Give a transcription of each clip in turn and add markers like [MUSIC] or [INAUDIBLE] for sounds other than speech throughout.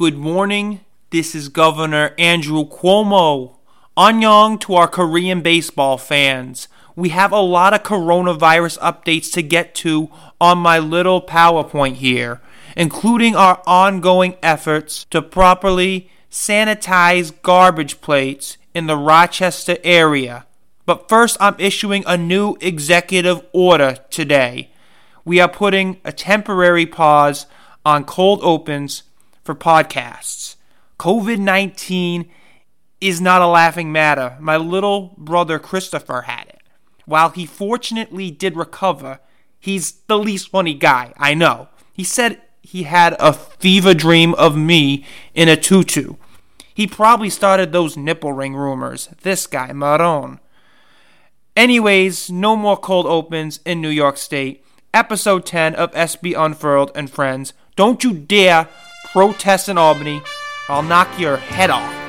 Good morning. This is Governor Andrew Cuomo. Annyeong to our Korean baseball fans. We have a lot of coronavirus updates to get to on my little PowerPoint here, including our ongoing efforts to properly sanitize garbage plates in the Rochester area. But first, I'm issuing a new executive order today. We are putting a temporary pause on cold opens for podcasts. COVID 19 is not a laughing matter. My little brother Christopher had it. While he fortunately did recover, he's the least funny guy I know. He said he had a fever dream of me in a tutu. He probably started those nipple ring rumors. This guy, Marone. Anyways, no more cold opens in New York State. Episode 10 of SB Unfurled and Friends. Don't you dare protest in Albany. I'll knock your head off.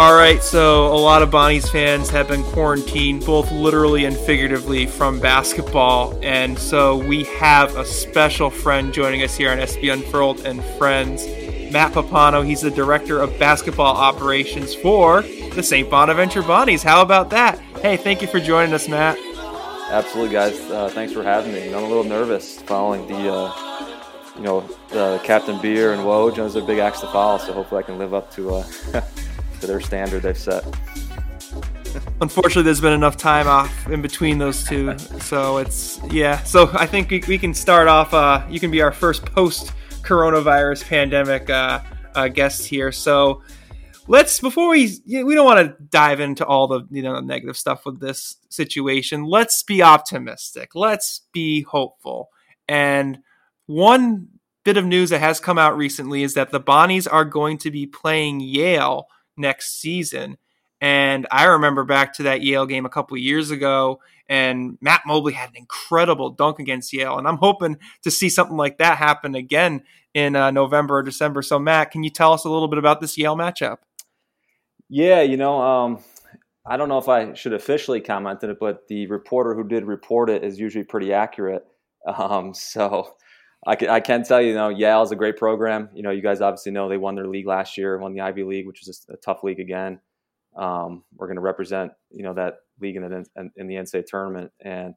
All right, so a lot of Bonnie's fans have been quarantined, both literally and figuratively, from basketball. And so we have a special friend joining us here on SB Unfurled and Friends, Matt Papano. He's the director of basketball operations for the St. Bonaventure Bonnies. How about that? Hey, thank you for joining us, Matt. Absolutely, guys. Uh, thanks for having me. I'm a little nervous following the, uh, you know, the Captain Beer and Woj. Those are big acts to follow, so hopefully I can live up to. Uh, [LAUGHS] to their standard they've set. Unfortunately, there's been enough time off in between those two, [LAUGHS] so it's yeah. So I think we, we can start off. Uh, you can be our first post coronavirus pandemic uh, uh, guest here. So let's before we we don't want to dive into all the you know negative stuff with this situation. Let's be optimistic. Let's be hopeful. And one bit of news that has come out recently is that the Bonnies are going to be playing Yale next season. And I remember back to that Yale game a couple years ago, and Matt Mobley had an incredible dunk against Yale. And I'm hoping to see something like that happen again in uh, November or December. So, Matt, can you tell us a little bit about this Yale matchup? Yeah, you know, um, I don't know if I should officially comment on it, but the reporter who did report it is usually pretty accurate. [LAUGHS] Um, so I can, I can tell you, you know, Yale is a great program. You know, you guys obviously know they won their league last year, won the Ivy League, which is a, tough league again. Um, we're going to represent, you know, that league in the in the NCAA tournament, and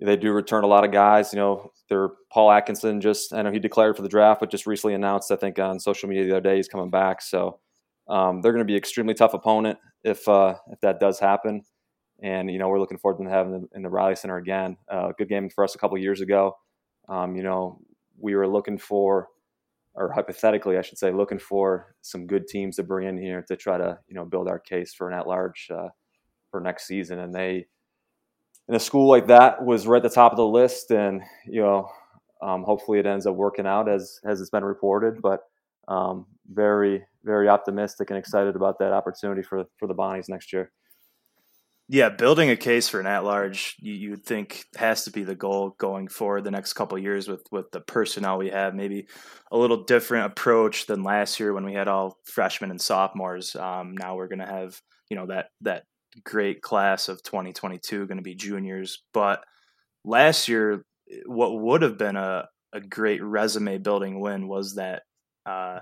they do return a lot of guys. You know, they're Paul Atkinson. Just I know he declared for the draft, but just recently announced, I think, on social media the other day he's coming back. So um, they're going to be extremely tough opponent if uh, if that does happen. And you know, we're looking forward to having them in the Reilly Center again. Uh, good game for us a couple years ago. Um, you know, we were looking for, or hypothetically, I should say, looking for some good teams to bring in here to try to, you know, build our case for an at-large uh, for next season. And they, in a school like that, was right at the top of the list. And you know, um, hopefully, it ends up working out as as it's been reported. But um, very, very optimistic and excited about that opportunity for for the Bonnies next year. Yeah, building a case for an at-large, you, you would think has to be the goal going forward the next couple years with with the personnel we have. Maybe a little different approach than last year when we had all freshmen and sophomores. Um, now we're going to have you know that that great class of 2022 going to be juniors, but last year what would have been a a great resume building win was that uh,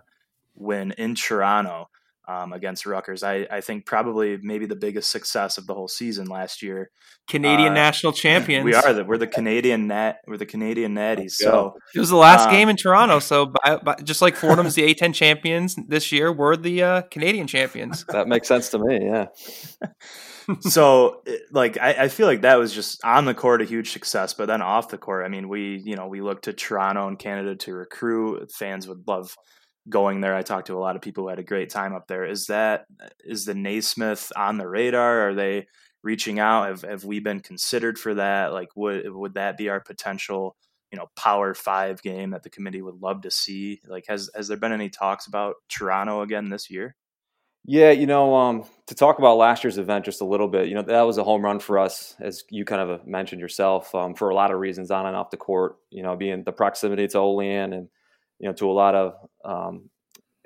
win in Toronto um, against Rutgers. I, I think probably maybe the biggest success of the whole season last year. Canadian uh, national [LAUGHS] champions. We are the we're the Canadian net we're the Canadian natties. So it was the last um, game in Toronto. So [LAUGHS] by, by, just like Fordham's the A10 champions this year, we're the uh, Canadian champions. [LAUGHS] That makes sense to me. Yeah. so like I, I, feel like that was just on the court a huge success but then off the court i mean we you know we look to toronto and canada to recruit fans would love going there. I talked to a lot of people who had a great time up there. Is that is the Naismith on the radar? Are they reaching out? Have have we been considered for that? Like would would that be our potential you know Power Five game that the committee would love to see? Like, has has there been any talks about Toronto again this year? Yeah, you know, um, to talk about last year's event just a little bit, you know, that was a home run for us, as you kind of mentioned yourself, um, for a lot of reasons on and off the court. You know, being the proximity to Olean and you know to a lot of um,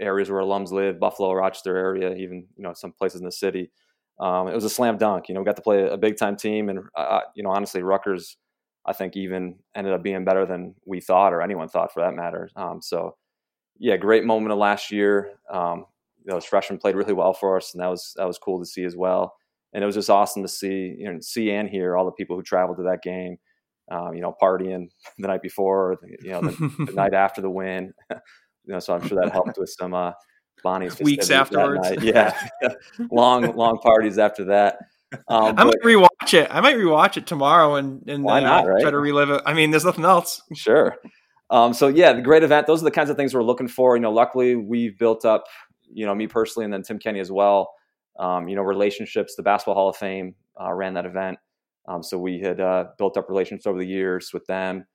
areas where alums live, Buffalo, Rochester area, even you know some places in the city. Um, it was a slam dunk. You know, we got to play a big time team, and uh, uh, you know, honestly, Rutgers, I think even ended up being better than we thought or anyone thought for that matter. Um, so, yeah, great moment of last year. Um, those freshmen played really well for us, and that was that was cool to see as well. And it was just awesome to see, you know, see and hear all the people who traveled to that game. Um, you know, partying [LAUGHS] the night before, or the, you know, the, the night [LAUGHS] after the win. [LAUGHS] you know, so I'm sure that helped with some uh, Bonnie's weeks afterwards. Yeah, long long parties after that. Um, I might rewatch it. I might rewatch it tomorrow and and why not, right? try to relive it. I mean, there's nothing else. Sure. Um, so yeah, the great event. Those are the kinds of things we're looking for. You know, luckily we've built up you know, me personally, and then Tim Kenny as well. Um, you know, relationships. The Basketball Hall of Fame uh, ran that event, um, so we had uh, built up relationships over the years with them,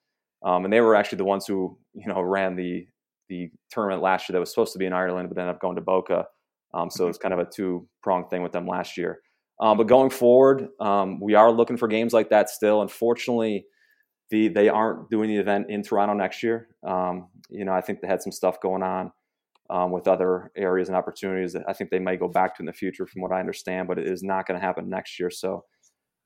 um, and they were actually the ones who you know ran the the tournament last year that was supposed to be in Ireland, but ended up going to Boca. Um, so mm-hmm. it's kind of a two pronged thing with them last year. Um, but going forward, um, we are looking for games like that still. Unfortunately, the they aren't doing the event in Toronto next year. you know, I think they had some stuff going on um, with other areas and opportunities that I think they might go back to in the future, from what I understand. But it is not going to happen next year. So,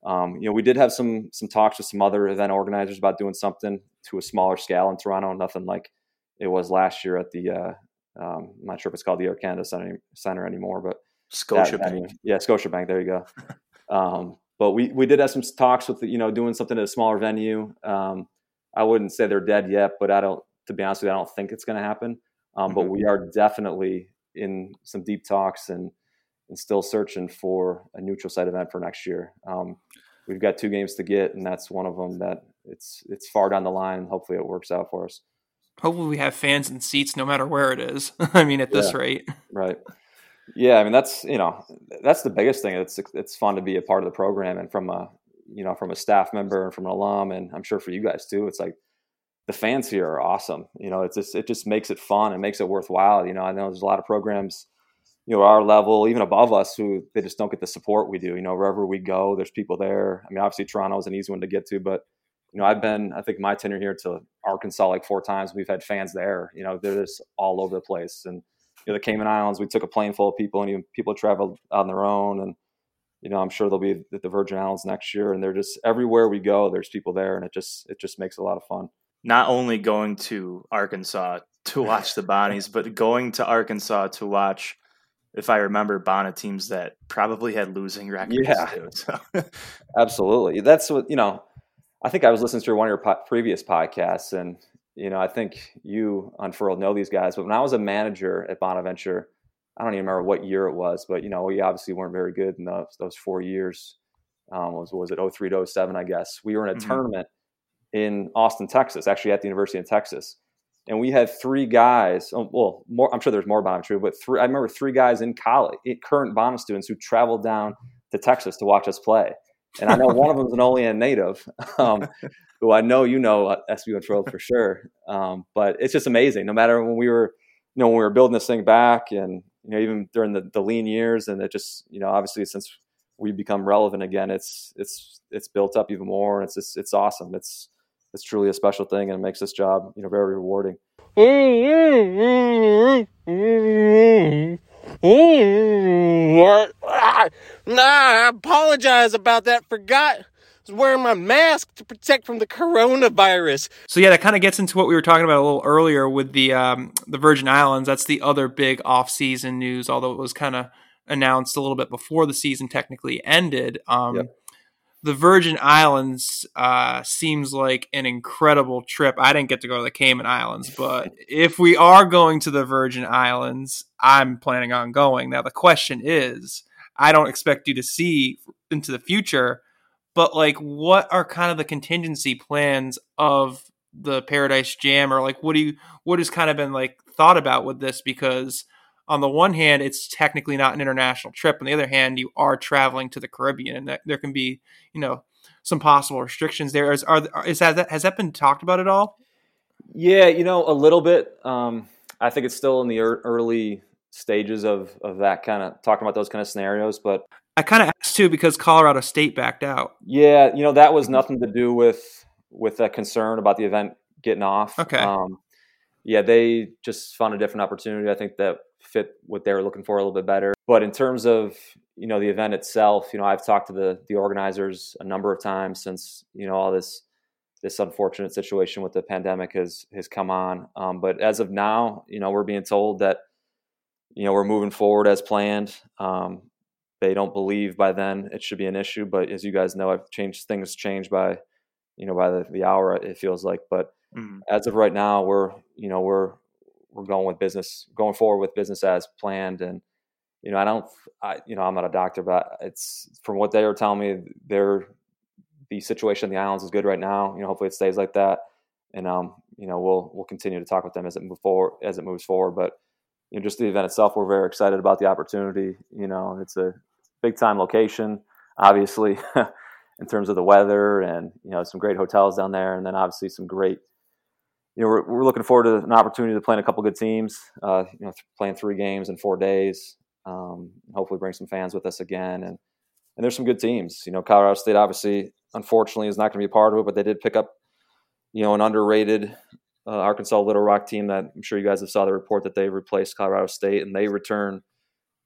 um, you know, we did have some some talks with some other event organizers about doing something to a smaller scale in Toronto. Nothing like it was last year at the. Uh, um, I'm not sure if it's called the Air Canada Center, Center anymore, but Scotiabank. Yeah, Scotiabank. There you go. [LAUGHS] Um, but we we did have some talks with you know doing something at a smaller venue. Um, I wouldn't say they're dead yet, but I don't. To be honest with you, I don't think it's going to happen. Um, but mm-hmm. we are definitely in some deep talks and and still searching for a neutral site event for next year. Um, we've got two games to get, and that's one of them that it's it's far down the line. Hopefully, it works out for us. Hopefully, we have fans and seats no matter where it is. [LAUGHS] I mean, at this yeah, rate, right? Yeah, I mean that's you know that's the biggest thing. It's it's fun to be a part of the program, and from a you know from a staff member and from an alum, and I'm sure for you guys too. It's like the fans here are awesome. You know, it's just it just makes it fun and makes it worthwhile. You know, I know there's a lot of programs, you know, our level, even above us, who they just don't get the support we do. You know, wherever we go, there's people there. I mean, obviously Toronto is an easy one to get to, but you know, I've been, I think my tenure here to Arkansas like four times. We've had fans there. You know, they're just all over the place. And you know, the Cayman Islands, we took a plane full of people, and even people traveled on their own. And you know, I'm sure they'll be at the Virgin Islands next year. And they're just everywhere we go, there's people there, and it just it just makes a lot of fun not only going to Arkansas to watch the Bonnies, but going to Arkansas to watch, if I remember, Bonnet teams that probably had losing records. Yeah, too, so. [LAUGHS] absolutely. That's what you know. I think I was listening to one of your po- previous podcasts, and you know, I think you unfurled know these guys. But when I was a manager at Bonaventure, I don't even remember what year it was, but you know, we obviously weren't very good in those those four years. Um, was was it 03 to 07, I guess. We were in a mm-hmm. tournament in Austin, Texas, actually at the University of Texas. And we had three guys. Oh, well, more, I'm sure there's more Bonham true, but three, I remember three guys in college, current Bona students who traveled down to Texas to watch us play. And I know [LAUGHS] one of them is an Olean native, um, who I know you know uh, SB Control for sure. Um, but it's just amazing. No matter when we were, you know, when we were building this thing back, and you know, even during the, the lean years, and it just, you know, obviously since we become relevant again, it's it's it's built up even more, and it's just, it's awesome. It's it's truly a special thing and it makes this job, you know, very rewarding. Nah, I apologize about that. Forgot I was wearing my mask to protect from the coronavirus. So yeah, that kind of gets into what we were talking about a little earlier with the um, the Virgin Islands. That's the other big off-season news, although it was kind of announced a little bit before the season technically ended. Um, yep the Virgin Islands uh, seems like an incredible trip. I didn't get to go to the Cayman Islands, but if we are going to the Virgin Islands, I'm planning on going. Now, the question is I don't expect you to see into the future, but like, what are kind of the contingency plans of the Paradise Jam, or like, what do you, what has kind of been like thought about with this? Because on the one hand, it's technically not an international trip. On the other hand, you are traveling to the Caribbean, and there can be, you know, some possible restrictions there. Is are is that has that been talked about at all? Yeah, you know, a little bit. Um, I think it's still in the early stages of of that kind of talking about those kind of scenarios, but I kind of asked too because Colorado State backed out. Yeah, you know that was nothing to do with with a concern about the event getting off. Okay. Um, yeah, they just found a different opportunity. I think that fit what they were looking for a little bit better. But in terms of you know the event itself, you know I've talked to the the organizers a number of times since you know all this this unfortunate situation with the pandemic has has come on. Um, but as of now, you know we're being told that you know we're moving forward as planned. Um, they don't believe by then it should be an issue, but as you guys know, I've changed things change by you know by the, the hour it feels like. But mm-hmm. as of right now, we're you know we're we're going with business going forward with business as planned and you know i don't i you know i'm not a doctor but it's from what they were telling me they're the situation in the islands is good right now you know hopefully it stays like that and um you know we'll we'll continue to talk with them as it move forward as it moves forward but you know just the event itself we're very excited about the opportunity you know it's a big time location obviously [LAUGHS] in terms of the weather and you know some great hotels down there and then obviously some great you know, we're, we're looking forward to an opportunity to play in a couple good teams. Uh, you know, playing three games in four days. Um, hopefully, bring some fans with us again. And and there's some good teams. You know, Colorado State obviously, unfortunately, is not going to be a part of it, but they did pick up, you know, an underrated uh, Arkansas Little Rock team that I'm sure you guys have saw the report that they replaced Colorado State, and they return,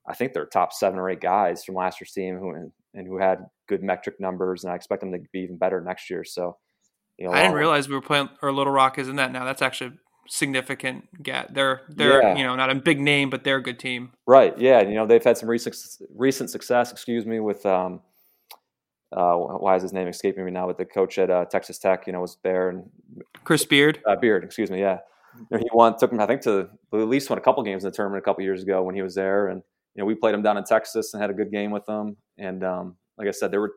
I think they're top seven or eight guys from last year's team who and who had good metric numbers, and I expect them to be even better next year. So you know, I didn't realize we were playing or Little Rock is in that now. That's actually significant get. They're they're yeah. you know not a big name, but they're a good team. Right. Yeah. You know they've had some recent recent success. Excuse me with um, uh, why is his name escaping me now? With the coach at uh, Texas Tech, you know, was there and Chris Beard. Uh, Beard. Excuse me. Yeah. You know, he won took him I think to at least won a couple games in the tournament a couple years ago when he was there, and you know we played him down in Texas and had a good game with them. And um, like I said, they were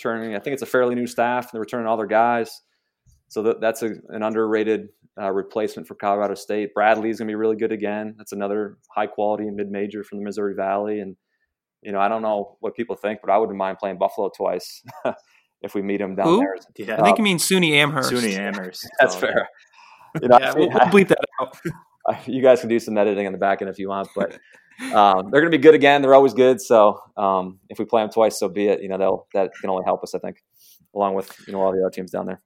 turning. I think it's a fairly new staff. They're turning all their guys. So that, that's a, an underrated uh, replacement for Colorado State. Bradley is going to be really good again. That's another high quality mid major from the Missouri Valley. And, you know, I don't know what people think, but I wouldn't mind playing Buffalo twice [LAUGHS] if we meet them down Who? there. Yeah. I think you mean SUNY Amherst. SUNY Amherst. [LAUGHS] that's fair. [LAUGHS] You know, yeah, we'll, we'll bleep that out. you guys can do some editing in the back end if you want, but um, they're going to be good again. They're always good. So um, if we play them twice, so be it. You know, they'll, that can only help us, I think, along with, you know, all the other teams down there.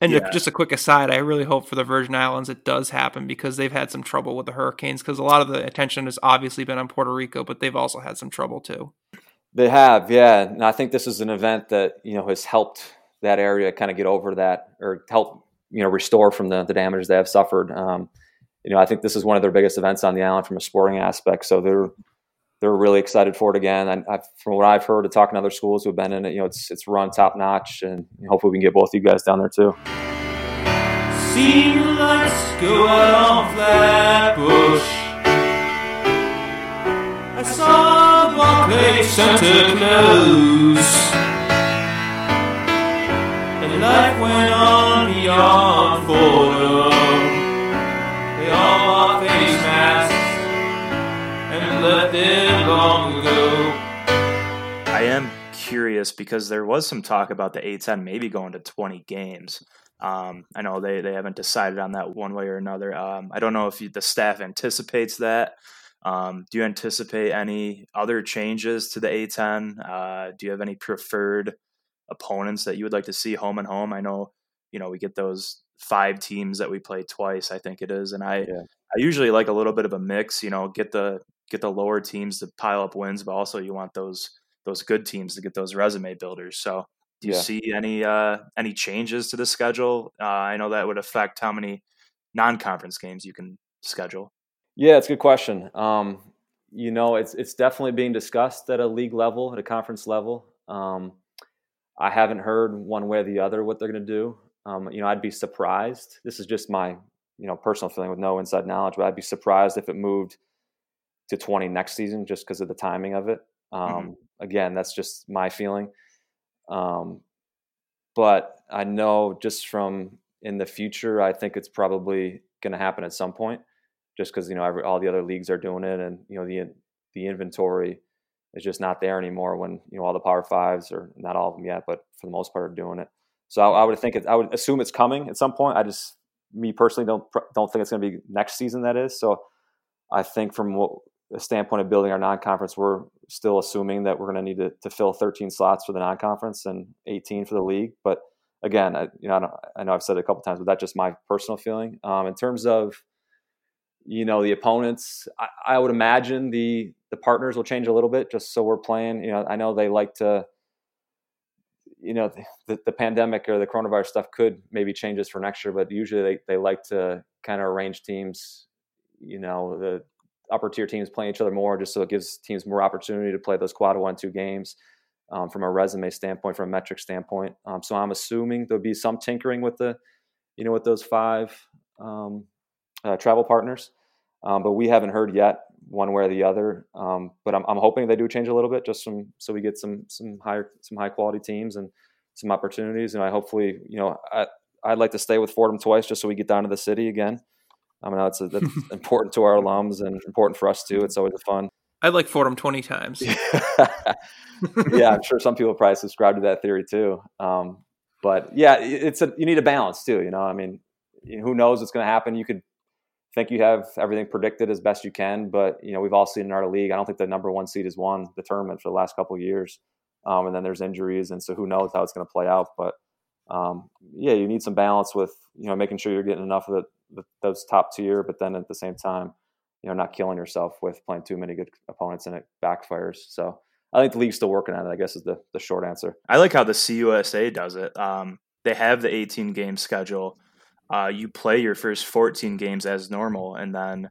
And yeah. just a quick aside, I really hope for the Virgin Islands it does happen because they've had some trouble with the hurricanes because a lot of the attention has obviously been on Puerto Rico, but they've also had some trouble too. They have, yeah. And I think this is an event that, you know, has helped that area kind of get over that or help, you know, restore from the, the damage they have suffered. Um, you know, I think this is one of their biggest events on the island from a sporting aspect. So they're they're really excited for it again. And I've, from what I've heard of talking to other schools who've been in it, you know, it's it's run top notch, and hopefully we can get both of you guys down there too. See lights go out on Flatbush. I saw Barclay Santa Claus. And life went on beyond Fordham. And left long ago. I am curious because there was some talk about the A10 maybe going to 20 games. Um, I know they, they haven't decided on that one way or another. Um, I don't know if you, the staff anticipates that. Um, do you anticipate any other changes to the A10? Uh, do you have any preferred opponents that you would like to see home and home? I know, you know, we get those five teams that we play twice, I think it is, and I yeah. I usually like a little bit of a mix. You know, get the get the lower teams to pile up wins, but also you want those those good teams to get those resume builders. So, do you yeah. see any uh, any changes to the schedule? Uh, I know that would affect how many non-conference games you can schedule. Yeah, it's a good question. Um, you know, it's it's definitely being discussed at a league level, at a conference level. Um, I haven't heard one way or the other what they're going to do. Um, you know, I'd be surprised. This is just my you know personal feeling with no inside knowledge, but I'd be surprised if it moved to 20 next season just because of the timing of it. Mm-hmm. Um, mm-hmm. Again, that's just my feeling. Um, but I know just from in the future, I think it's probably going to happen at some point, just because you know every, all the other leagues are doing it, and you know the the inventory is just not there anymore. When you know all the Power Fives, or not all of them yet, but for the most part, are doing it. So I, I would think it, I would assume it's coming at some point. I just me personally don't don't think it's going to be next season. That is so. I think from what a standpoint of building our non-conference, we're still assuming that we're going to need to, to fill 13 slots for the non-conference and 18 for the league. But again, I, you know, I, I, know I've said it a couple times, but that's just my personal feeling. Um, in terms of, you know, the opponents, I, I, would imagine the the partners will change a little bit, just so we're playing. You know, I know they like to, you know, the, the pandemic or the coronavirus stuff could maybe change this for next year, but usually they, they like to kind of arrange teams, you know, the upper tier teams playing each other more, just so it gives teams more opportunity to play those quad one two games. Um, from a resume standpoint, from a metric standpoint, um, so I'm assuming there'll be some tinkering with the, you know, with those five um, uh, travel partners, um, but we haven't heard yet one way or the other. Um, but I'm, I'm hoping they do change a little bit, just some so we get some some higher some high quality teams and some opportunities. And I hopefully, you know, I, I'd like to stay with Fordham twice, just so we get down to the city again. I mean, that's, a, that's [LAUGHS] important to our alums and important for us too. It's always a fun. I'd like Fordham 20 times. [LAUGHS] yeah, I'm sure some people probably subscribe to that theory too. Um, but yeah, it's a, you need a balance too. You know, I mean, who knows what's going to happen? You could think you have everything predicted as best you can, but you know, we've all seen in our league. I don't think the number one seed has won the tournament for the last couple of years. Um, and then there's injuries, and so who knows how it's going to play out. But um, yeah, you need some balance with you know making sure you're getting enough of the those top tier, but then at the same time, you know, not killing yourself with playing too many good opponents and it backfires. So I think the league's still working on it. I guess is the the short answer. I like how the CUSA does it. Um, they have the 18 game schedule. Uh, you play your first 14 games as normal, and then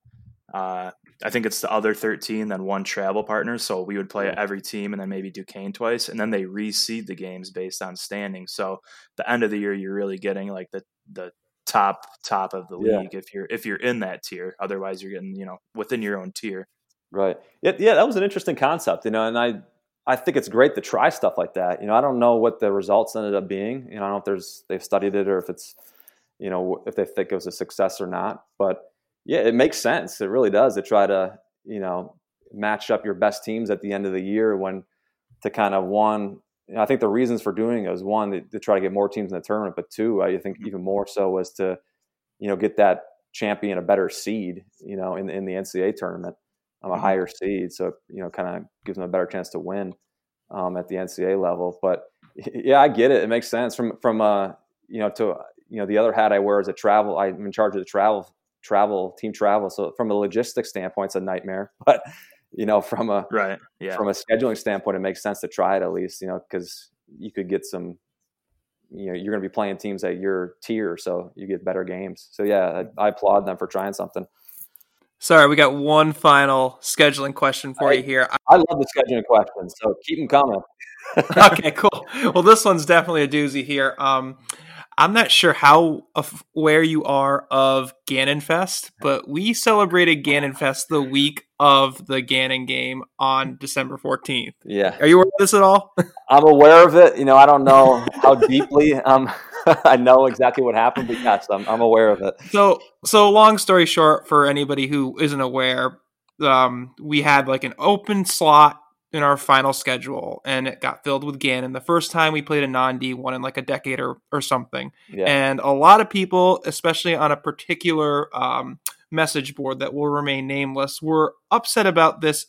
uh, I think it's the other 13, then one travel partner. So we would play every team and then maybe Duquesne twice, and then they reseed the games based on standing. So the end of the year, you're really getting like the the top top of the league yeah. if you're if you're in that tier. Otherwise, you're getting you know within your own tier. Right. Yeah. Yeah. That was an interesting concept. You know, and I I think it's great to try stuff like that. You know, I don't know what the results ended up being. You know, I don't know if there's they've studied it or if it's you know if they think it was a success or not. But yeah, it makes sense. It really does to try to you know match up your best teams at the end of the year when to kind of one you know, I think the reasons for doing it was one to, to, try to get more teams in the tournament, but two, I think mm-hmm. even more so was to, you know, get that champion a better seed, you know, in in the NCAA tournament, um, a mm-hmm. higher seed, so you know, kind of gives them a better chance to win um, at the NCAA level. But [LAUGHS] yeah, I get it; it makes sense from from uh, you know to you know the other hat I wear is a travel. I'm in charge of the travel travel team travel, so from a logistics standpoint, it's a nightmare, [LAUGHS] but you know, from a right, yeah. from a scheduling standpoint, it makes sense to try it at least, you know, because you could get some, you know, you're going to be playing teams at your tier, so you get better games. So yeah, I, I applaud them for trying something. Sorry, we got one final scheduling question for I, you here. I love the scheduling questions, so keep them coming. [LAUGHS] okay, cool. Well, this one's definitely a doozy here. Um, I'm not sure how where you are of Gannon Fest, but we celebrated Gannon Fest the week of the Gannon game on December 14th. Yeah. Are you aware of this at all? [LAUGHS] I'm aware of it. You know, I don't know how deeply um, [LAUGHS] I know exactly what happened, but yes, I'm, I'm aware of it. So, so long story short, for anybody who isn't aware, um, we had like an open slot in our final schedule, and it got filled with Gannon. The first time we played a non D one in like a decade or or something, yeah. and a lot of people, especially on a particular um, message board that will remain nameless, were upset about this.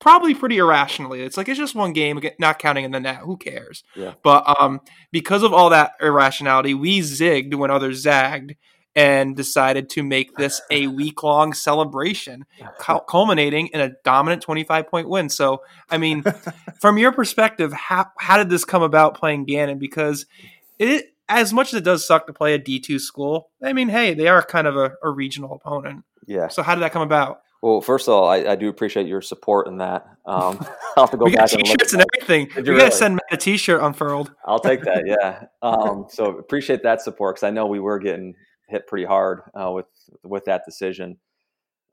Probably pretty irrationally. It's like it's just one game, not counting in the net. Who cares? Yeah. But um, because of all that irrationality, we zigged when others zagged, and decided to make this a [LAUGHS] week long celebration, culminating in a dominant 25 point win. So, I mean, [LAUGHS] from your perspective, how, how did this come about playing Gannon? Because it, as much as it does suck to play a D2 school, I mean, hey, they are kind of a, a regional opponent. Yeah. So, how did that come about? Well, first of all, I, I, do appreciate your support in that. Um, [LAUGHS] I'll have to go we got t-shirts and, and everything. We really? got to send Matt a t-shirt unfurled. I'll take that. Yeah. Um, so appreciate that support because I know we were getting hit pretty hard uh, with with that decision.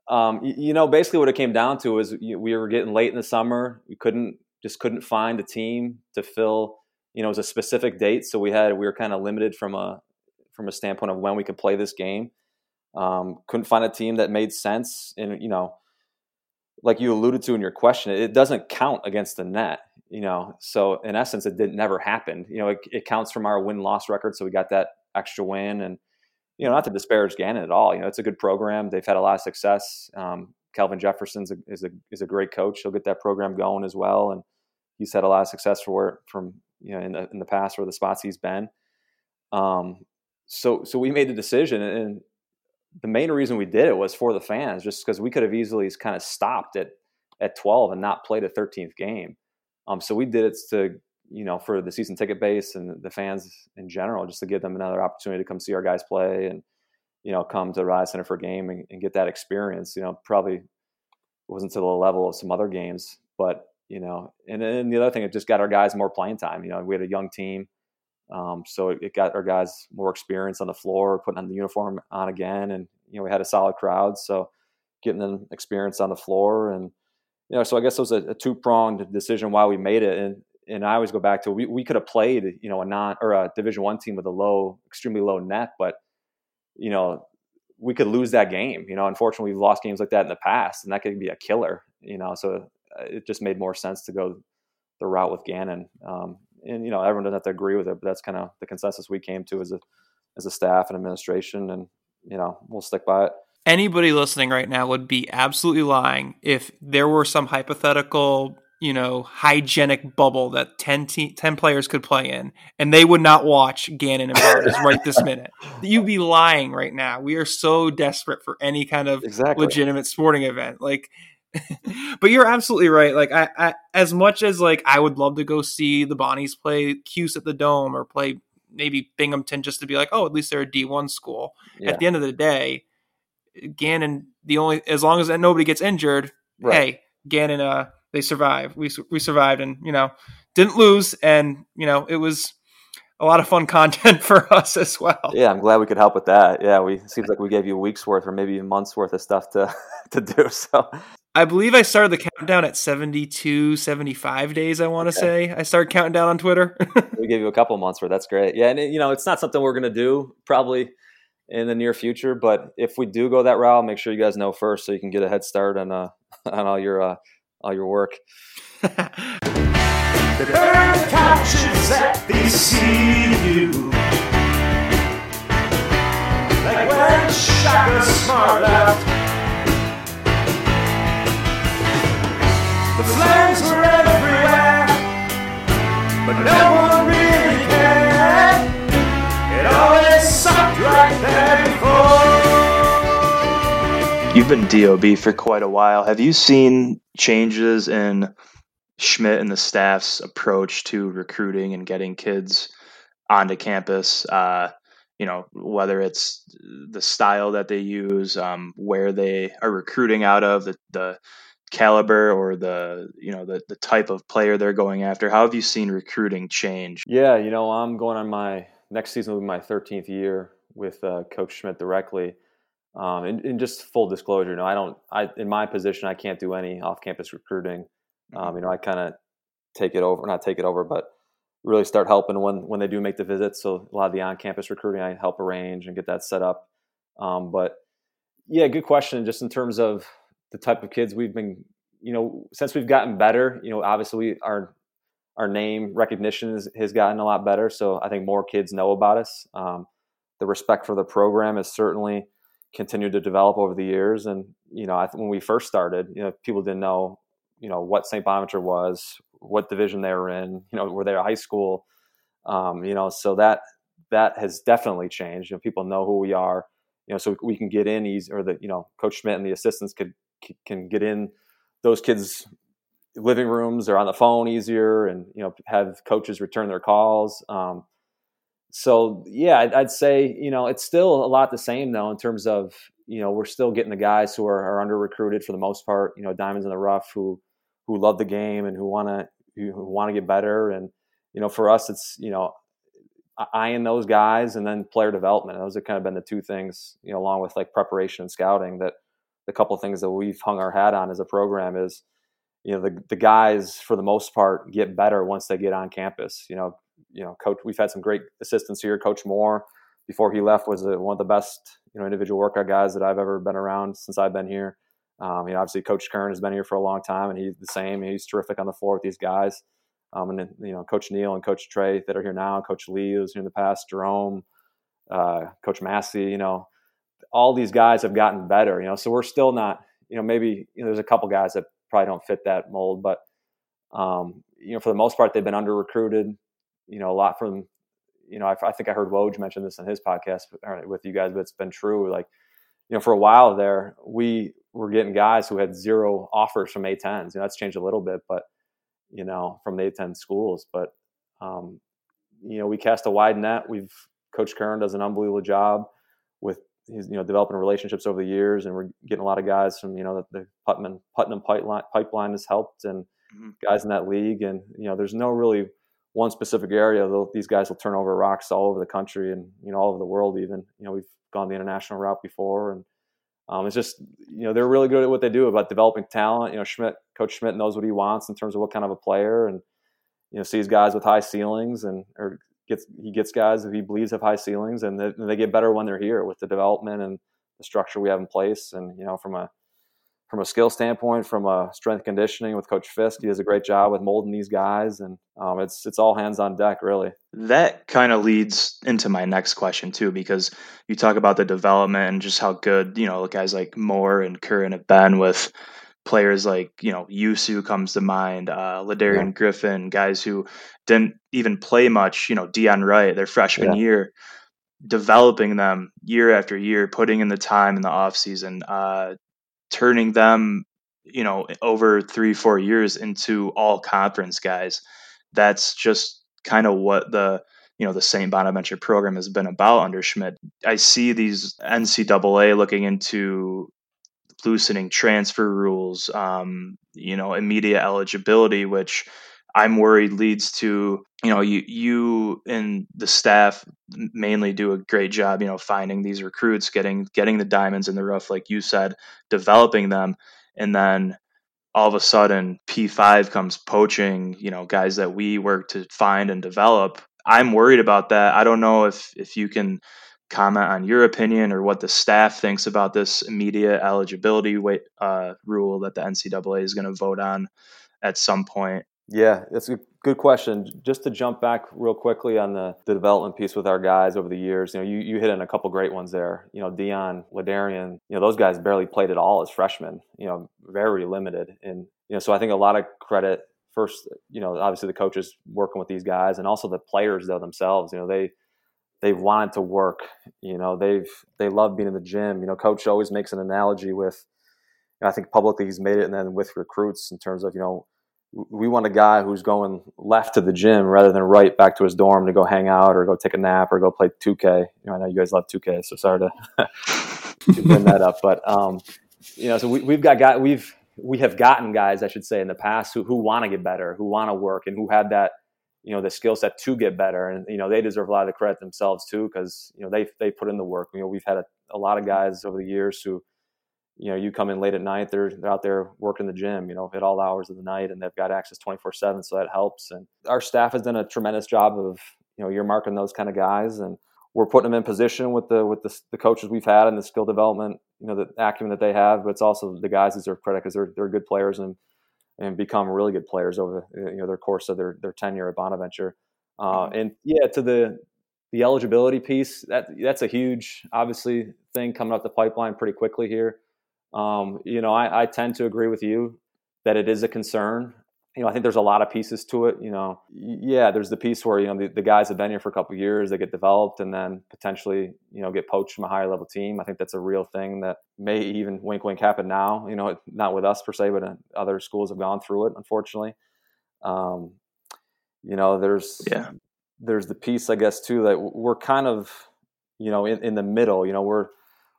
Um, you, you, know, basically what it came down to is we were getting late in the summer. We couldn't just couldn't find a team to fill. You know, it was a specific date, so we had we were kind of limited from a from a standpoint of when we could play this game. Um, couldn't find a team that made sense, and you know, like you alluded to in your question, it doesn't count against the net. You know, so in essence, it didn't never happen. You know, it, it counts from our win loss record, so we got that extra win, and you know, not to disparage Gannon at all. You know, it's a good program. They've had a lot of success. Um, Kelvin Jefferson's a, is a is a great coach. He'll get that program going as well, and he's had a lot of success for from you know in the in the past where the spots he's been. Um, so so we made the decision, and the main reason we did it was for the fans, just because we could have easily kind of stopped at at 12 and not played a 13th game. Um, so we did it to you know for the season ticket base and the fans in general, just to give them another opportunity to come see our guys play and you know come to Rise Center for a game and, and get that experience. You know, probably wasn't to the level of some other games, but you know, and then the other thing, it just got our guys more playing time. You know, we had a young team. Um, so it, it, got our guys more experience on the floor, putting on the uniform on again, and you know we had a solid crowd, so getting them experience on the floor, and you know, so I guess it was a, a two pronged decision why we made it, and and I always go back to we we could have played you know a non or a Division One team with a low, extremely low net, but you know we could lose that game. You know, unfortunately, we've lost games like that in the past, and that could be a killer. You know, so uh, it just made more sense to go the route with Gannon. Um, and you know everyone doesn't have to agree with it, but that's kind of the consensus we came to as a as a staff and administration, and you know we'll stick by it. Anybody listening right now would be absolutely lying if there were some hypothetical, you know, hygienic bubble that 10, te- 10 players could play in, and they would not watch Gannon and Barnes right this [LAUGHS] minute. You'd be lying right now. We are so desperate for any kind of exactly. legitimate sporting event. Like [LAUGHS] but you're absolutely right. Like I, I, as much as like I would love to go see the Bonnies play Cuse at the Dome or play maybe Binghamton just to be like, oh, at least they're a D one school. Yeah. At the end of the day, Gannon, the only as long as nobody gets injured, right. hey, Gannon, uh, they survive. We we survived, and you know, didn't lose, and you know, it was a lot of fun [LAUGHS] content for us as well. Yeah, I'm glad we could help with that. Yeah, we seems like we gave you a week's worth or maybe a month's worth of stuff to [LAUGHS] to do. So I believe I started the countdown at 72, 75 days, I want to okay. say. I started counting down on Twitter. [LAUGHS] we gave you a couple months where that's great. Yeah, and you know, it's not something we're going to do probably in the near future, but if we do go that route, make sure you guys know first so you can get a head start on uh on all your uh all your work. the bird couches that they see. Like when Shaka Smart left flames were everywhere, but no one really cared. It always sucked right there before. You've been DOB for quite a while. Have you seen changes in Schmidt and the staff's approach to recruiting and getting kids onto campus? Uh, you know, whether it's the style that they use, um, where they are recruiting out of, the, the caliber or the you know the the type of player they're going after? How have you seen recruiting change? Yeah, you know, I'm going on my next season will be my 13th year with uh, Coach Schmidt directly. Um, and, and, just full disclosure, you know, I don't, I in my position, I can't do any off-campus recruiting. Um, mm-hmm. you know, I kind of take it over, not take it over, but really start helping when when they do make the visits. So a lot of the on-campus recruiting, I help arrange and get that set up. Um, but yeah, good question. Just in terms of the type of kids we've been, you know, since we've gotten better, you know, obviously we, our our name recognition is, has gotten a lot better. So I think more kids know about us. Um, the respect for the program is certainly continued to develop over the years. And you know, I, when we first started, you know, people didn't know, you know, what St. Bonaventure was, what division they were in, you know, were they a high school, um, you know, so that that has definitely changed. You know, people know who we are, you know, so we can get in easy, or the you know, Coach Schmidt and the assistants could can get in those kids' living rooms or on the phone easier, and you know have coaches return their calls. Um, so yeah, I'd, I'd, say you know it's still a lot the same though in terms of you know we're still getting the guys who are, are under recruited for the most part. You know, diamonds in the rough who who love the game and who want to who want to get better. And you know, for us, it's you know eyeing those guys and then player development. Those have kind of been the two things, you know, along with like preparation and scouting that the couple things that we've hung our hat on as a program is you know the the guys for the most part get better once they get on campus you know you know coach we've had some great assistants here coach moore before he left was a, one of the best you know individual workout guys that i've ever been around since i've been here Um, you know, obviously Coach Curran has been here for a long time, and he's the same. He's terrific on the floor with these guys. Um, and then, you know, Coach Neal and Coach Trey that are here now, Coach Lee who's here in the past, Jerome, uh, Coach Massey. You know, all these guys have gotten better. You know, so we're still not. You know, maybe you know, there's a couple guys that probably don't fit that mold, but um, you know, for the most part, they've been under recruited. You know, a lot from you know, I, I, think I heard Woj mention this in his podcast with you guys, but it's been true. Like, you know, for a while there, we were getting guys who had zero offers from A10s. You know, that's changed a little bit, but you know, from the A10 schools. But um, you know, we cast a wide net. We've Coach Curran does an unbelievable job with his, you know, developing relationships over the years, and we're getting a lot of guys from you know the, the Putnam Putnam pipeline pipeline has helped, and mm-hmm. guys in that league, and you know, there's no really one specific area. These guys will turn over rocks all over the country and you know all over the world. Even you know, we've gone the international route before, and um, it's just you know they're really good at what they do about developing talent. You know, Schmidt, Coach Schmidt knows what he wants in terms of what kind of a player, and you know sees guys with high ceilings and or gets he gets guys who he believes have high ceilings, and they, they get better when they're here with the development and the structure we have in place. And you know, from a from a skill standpoint, from a strength conditioning with Coach Fisk, he does a great job with molding these guys, and um, it's it's all hands on deck, really. That kind of leads into my next question too, because you talk about the development and just how good you know guys like Moore and Curran have been with players like you know Youssou comes to mind, uh, LaDarien yeah. Griffin, guys who didn't even play much. You know, Dion Wright, their freshman yeah. year developing them year after year, putting in the time in the off season, uh, turning them, you know, over three, four years into all conference guys. That's just kind of what the you know the St. Bonaventure program has been about under Schmidt. I see these NCAA looking into loosening transfer rules, um, you know, immediate eligibility, which I'm worried leads to you know you you and the staff mainly do a great job you know finding these recruits getting getting the diamonds in the rough like you said developing them. And then all of a sudden P5 comes poaching you know guys that we work to find and develop. I'm worried about that. I don't know if if you can comment on your opinion or what the staff thinks about this immediate eligibility uh, rule that the NCAA is going to vote on at some point yeah, that's a good question. Just to jump back real quickly on the, the development piece with our guys over the years, you know, you, you hit in a couple great ones there. You know, Dion, LaDarien, you know, those guys barely played at all as freshmen, you know, very limited. And, you know, so I think a lot of credit first, you know, obviously the coaches working with these guys and also the players though themselves, you know, they, they've wanted to work, you know, they've, they love being in the gym. You know, coach always makes an analogy with, you know, I think publicly he's made it and then with recruits in terms of, you know, we want a guy who's going left to the gym rather than right back to his dorm to go hang out or go take a nap or go play 2K. You know, I know you guys love 2K, so sorry [LAUGHS] to, bring that up, but um, you know, so we, have got guy, we've we have gotten guys, I should say, in the past who who want to get better, who want to work, and who had that you know the skill set to get better, and you know they deserve a lot of the credit themselves too because you know they they put in the work. You know, we've had a, a lot of guys over the years who you know, you come in late at night, they're, they're out there working the gym, you know, at all hours of the night and they've got access 24 seven. So that helps. And our staff has done a tremendous job of, you know, you're marking those kind of guys and we're putting them in position with the, with the, the coaches we've had and the skill development, you know, the acumen that they have, but it's also the guys deserve credit because they're, they're good players and, and become really good players over, you know, their course of their, their tenure at Bonaventure. Uh, mm-hmm. and yeah, to the, the eligibility piece, that that's a huge, obviously thing coming up the pipeline pretty quickly here. Um, you know, I, I tend to agree with you that it is a concern. You know, I think there's a lot of pieces to it. You know, yeah, there's the piece where you know the, the guys have been here for a couple years, they get developed, and then potentially you know get poached from a higher level team. I think that's a real thing that may even wink wink happen now. You know, not with us per se, but uh, other schools have gone through it. Unfortunately, um, you know, there's yeah, there's the piece I guess too that we're kind of you know in, in the middle. You know, we're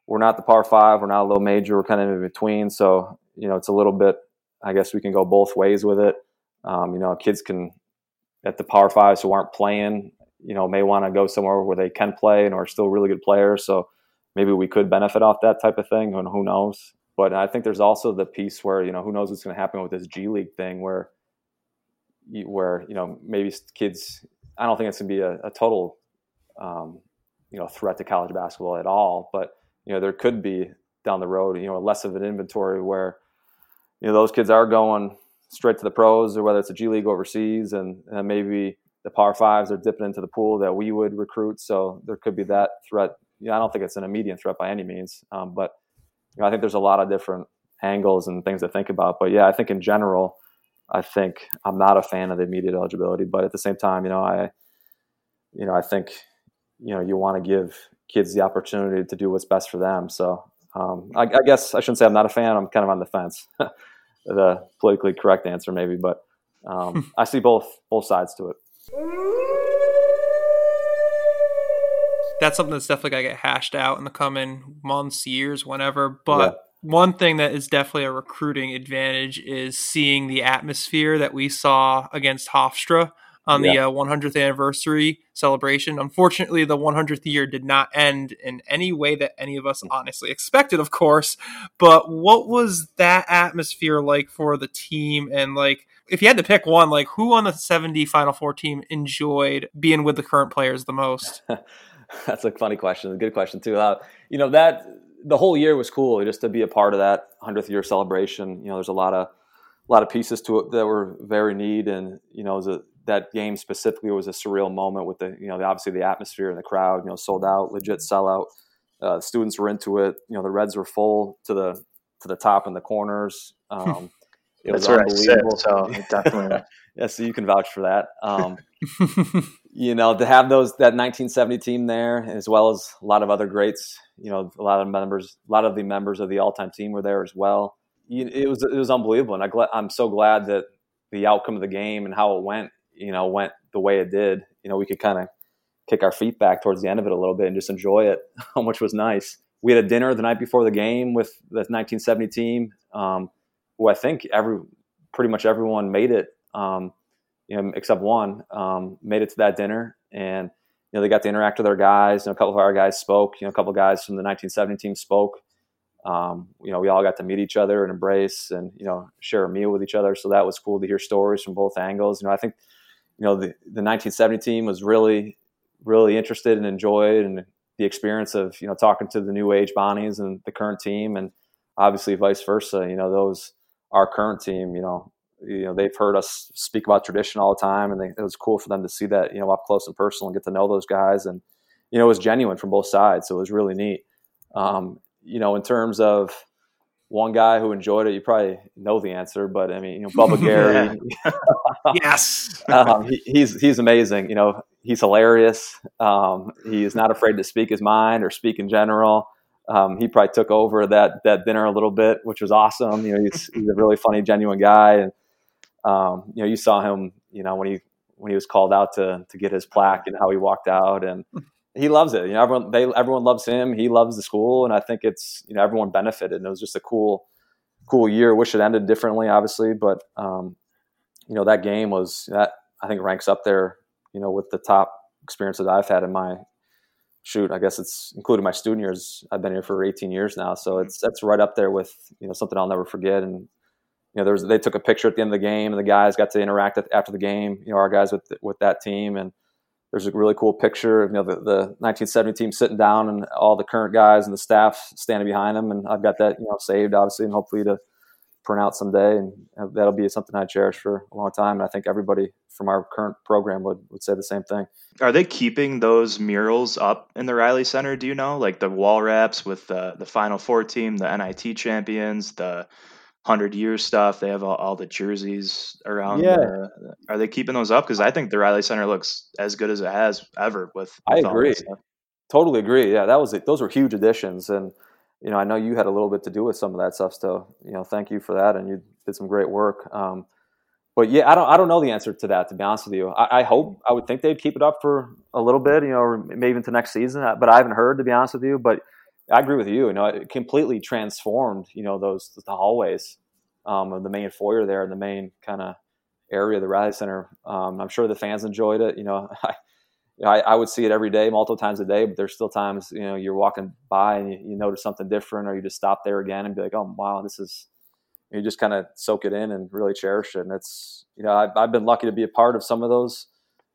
we're not the Power Five, we're not a low major, we're kind of in between. So, you know, it's a little bit, I guess we can go both ways with it. Um, you know, kids can, at the Power Fives who aren't playing, you know, may want to go somewhere where they can play and are still really good players. So maybe we could benefit off that type of thing, and who knows. But I think there's also the piece where, you know, who knows what's going to happen with this G League thing where, where, you know, maybe kids, I don't think it's going to be a, a total, um, you know, threat to college basketball at all, but you know there could be down the road. You know, less of an inventory where you know those kids are going straight to the pros, or whether it's a G League overseas, and, and maybe the Power Fives are dipping into the pool that we would recruit. So there could be that threat. You know, I don't think it's an immediate threat by any means, um, but you know, I think there's a lot of different angles and things to think about. But yeah, I think in general, I think I'm not a fan of the immediate eligibility, but at the same time, you know, I, you know, I think, you know, you want to give kids the opportunity to do what's best for them. So um, I, I, guess I shouldn't say I'm not a fan. I'm kind of on the fence. [LAUGHS] the politically correct answer, maybe, but um, I see both both sides to it. That's something that's definitely gonna get hashed out in the coming months, years, whenever. But yeah one thing that is definitely a recruiting advantage is seeing the atmosphere that we saw against Hofstra on yeah. the uh, 100th anniversary celebration. Unfortunately, the 100th year did not end in any way that any of us honestly expected, of course. But what was that atmosphere like for the team? And like, if you had to pick one, like who on the 70 Final Four team enjoyed being with the current players the most? [LAUGHS] That's a funny question. A good question too. Uh, you know that the whole year was cool just to be a part of that hundredth year celebration. You know, there's a lot of a lot of pieces to it that were very neat, and you know, it was a, that game specifically was a surreal moment with the you know the, obviously the atmosphere and the crowd. You know, sold out, legit sellout. Uh, students were into it. You know, the Reds were full to the to the top and the corners. [LAUGHS] Um, it was unbelievable. Sit, so definitely. [LAUGHS] yeah, so you can vouch for that. Um, [LAUGHS] you know, to have those that 1970 team there, as well as a lot of other greats. You know, a lot of members, a lot of the members of the all-time team were there as well. It was it was unbelievable, and I I'm so glad that the outcome of the game and how it went, you know, went the way it did. You know, we could kind of kick our feet back towards the end of it a little bit and just enjoy it, [LAUGHS] which was nice. We had a dinner the night before the game with the 1970 team, um, who I think every pretty much everyone made it. Um, you know, except one, um, made it to that dinner, and you know they got to interact with our guys. You know, a couple of our guys spoke. You know, a couple of guys from the 1970 team spoke. Um, you know, we all got to meet each other and embrace, and you know, share a meal with each other. So that was cool to hear stories from both angles. You know, I think you know the the 1970 team was really really interested and enjoyed and the experience of you know talking to the new age Bonnies and the current team, and obviously vice versa. You know, those our current team. You know, you know they've heard us speak about tradition all the time and they, it was cool for them to see that you know up close and personal and get to know those guys and you know it was genuine from both sides so it was really neat um, you know in terms of one guy who enjoyed it you probably know the answer but i mean you know bubba [LAUGHS] gary. Yes. [LAUGHS] Um, he, he's he's amazing you know he's hilarious. Um, he is not afraid to speak his mind or speak in general. Um, he probably took over that that dinner a little bit, which was awesome. You know, he's, [LAUGHS] he's a really funny, genuine guy, and um, you know, you saw him, you know, when he when he was called out to to get his plaque and how he walked out, and he loves it. You know, everyone they everyone loves him. He loves the school, and I think it's you know everyone benefited. And it was just a cool cool year. Wish it ended differently, obviously, but um, you know that game was that I think ranks up there. You know, with the top experience that I've had in my shoot. I guess it's including my student years. I've been here for 18 years now, so it's that's right up there with you know something I'll never forget. And you know, there was they took a picture at the end of the game, and the guys got to interact after the game. You know, our guys with with that team, and there's a really cool picture of you know the, the 1970 team sitting down, and all the current guys and the staff standing behind them. And I've got that you know saved, obviously, and hopefully to print out someday, and that'll be something I cherish for a long time. And I think everybody from our current program would would say the same thing. Are they keeping those murals up in the Reilly Center? Do you know, like the wall wraps with the the Final Four team, the NIT champions, the hundred year stuff. They have all, all, the jerseys around. Yeah, the, are they keeping those up? Because I think the Reilly Center looks as good as it has ever. With, with I agree, totally agree. Yeah, that was it. Those were huge additions, and you know I know you had a little bit to do with some of that stuff. So you know, thank you for that, and you did some great work. Um, but yeah, I don't I don't know the answer to that. To be honest with you, I, I, hope I would think they'd keep it up for a little bit, you know, or maybe into next season. Uh, but I haven't heard to be honest with you. But I agree with you. You know, it completely transformed. You know, those the hallways um, the main foyer there, and the main kind of area of the Reilly Center. Um, I'm sure the fans enjoyed it. You know, [LAUGHS] I, I, I, would see it every day, multiple times a day. But there's still times you know you're walking by and you, you notice something different, or you just stop there again and be like, oh wow, this is. You just kind of soak it in and really cherish it. And it's you know I've, I've been lucky to be a part of some of those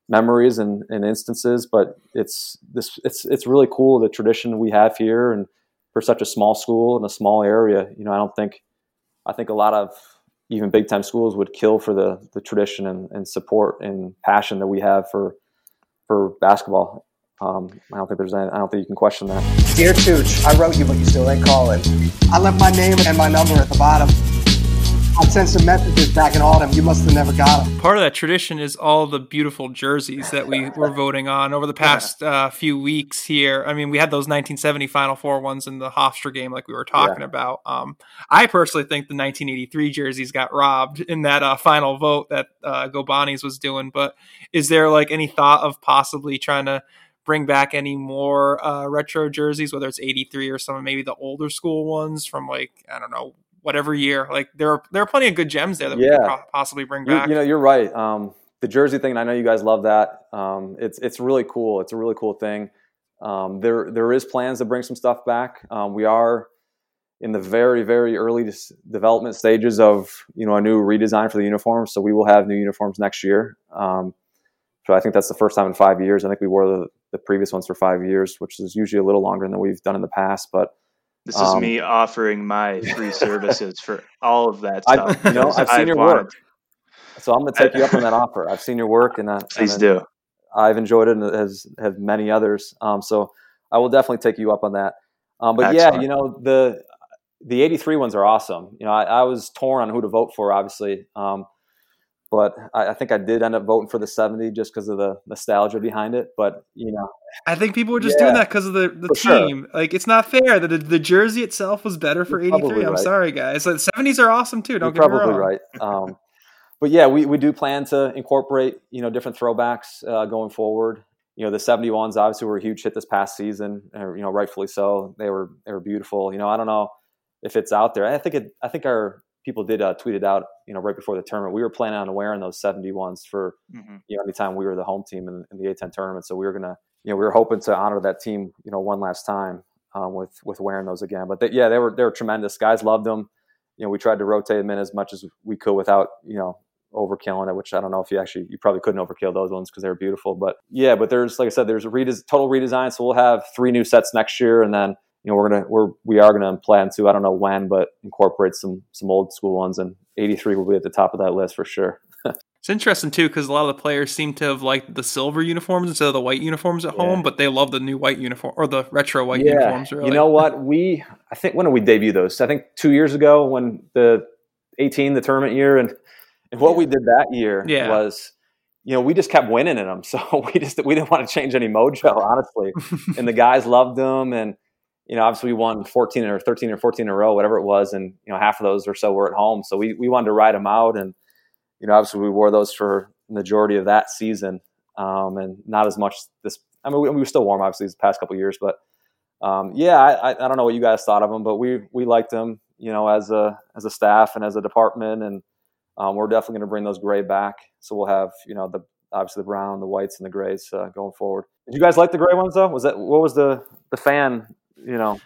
memories and, and instances, but it's this it's it's really cool the tradition we have here and for such a small school in a small area, you know, I don't think I think a lot of even big time schools would kill for the the tradition and, and support and passion that we have for for basketball. Um, I don't think there's any, I don't think you can question that. Dear Tooch, I wrote you, but you still ain't calling. I left my name and my number at the bottom. I sent some messages back in autumn. You must have never got them. Part of that tradition is all the beautiful jerseys that we were voting on over the past uh, few weeks here. I mean, we had those 1970 Final Four ones in the Hofstra game, like we were talking Yeah. about. Um, I personally think the 1983 jerseys got robbed in that uh, final vote that uh, GoBonnies was doing. But is there like any thought of possibly trying to bring back any more uh, retro jerseys, whether it's 83 or some of maybe the older school ones from like, I don't know, whatever year? Like there are, there are plenty of good gems there that we could possibly bring back. you know, you're right. Um, the jersey thing, I know you guys love that. Um, it's it's really cool. It's a really cool thing. Um, there there is plans to bring some stuff back. Um, we are in the very very early development stages of you know a new redesign for the uniforms. So we will have new uniforms next year. Um, so I think that's the first time in five years. I think we wore the, the previous ones for five years, which is usually a little longer than we've done in the past. But This is Um, me offering my free services for all of that I, stuff. you know, I've seen your wanted- work, so I'm going to take you up on that offer. I've seen your work, and, uh, [LAUGHS] Please and do. I've enjoyed it, and as have many others. Um, so I will definitely take you up on that. Um, but yeah, you know the the '83 ones are awesome. You know, I, I was torn on who to vote for, obviously, um, but I, I think I did end up voting for the '70 just because of the nostalgia behind it. But you know, I think people were just Yeah, doing that because of the, the for sure. team. Like, it's not fair that the, the jersey itself was better for You're 83. I'm right. sorry, guys. Like, the 70s are awesome too. Don't you're get me probably wrong. right. Um, but yeah, we, we do plan to incorporate you know different throwbacks uh, going forward. You know, the '71s obviously were a huge hit this past season. uh, You know, rightfully so. They were they were beautiful. You know, I don't know if it's out there. I think it. I think our people did uh, tweet it out. You know, right before the tournament, we were planning on wearing those '71s for Mhm. you know anytime we were the home team in, in the A10 tournament. So we were gonna you know we were hoping to honor that team you know one last time um, with with wearing those again. But they, yeah, they were they were tremendous. Guys loved them you know, we tried to rotate them in as much as we could without, you know, overkilling it, which I don't know if you actually, you probably couldn't overkill those ones because they were beautiful. But yeah, but there's, like I said, there's a redes- total redesign. So we'll have three new sets next year. And then, you know, we're going to, we're, we are to plan to, I don't know when, but incorporate some, some old school ones. And 83 will be at the top of that list for sure. [LAUGHS] It's interesting too because a lot of the players seem to have liked the silver uniforms instead of the white uniforms at Yeah. home, but they love the new white uniform or the retro white uniforms. Really, You know what? We, I think, when did we debut those? I think two years ago when the 18, the tournament year. And, and what we did that year Yeah. was, you know, we just kept winning in them. [LAUGHS] So we just, we didn't want to change any mojo, honestly. [LAUGHS] and the guys loved them. And, you know, obviously we won 14 or 13 or 14 in a row, whatever it was. And, you know, half of those or so were at home. So we, we wanted to ride them out. And, you know, obviously we wore those for the majority of that season. Um, and not as much this, I mean, we, we were still warm, obviously, these past couple years, but, um, yeah, I, I, I don't know what you guys thought of them, but we, we liked them, you know, as a, as a staff and as a department. And, um, we're definitely going to bring those gray back. So we'll have, you know, the, obviously the brown, the whites and the grays, uh, going forward. Did you guys like the gray ones though? Was that, what was the, the fan, you know,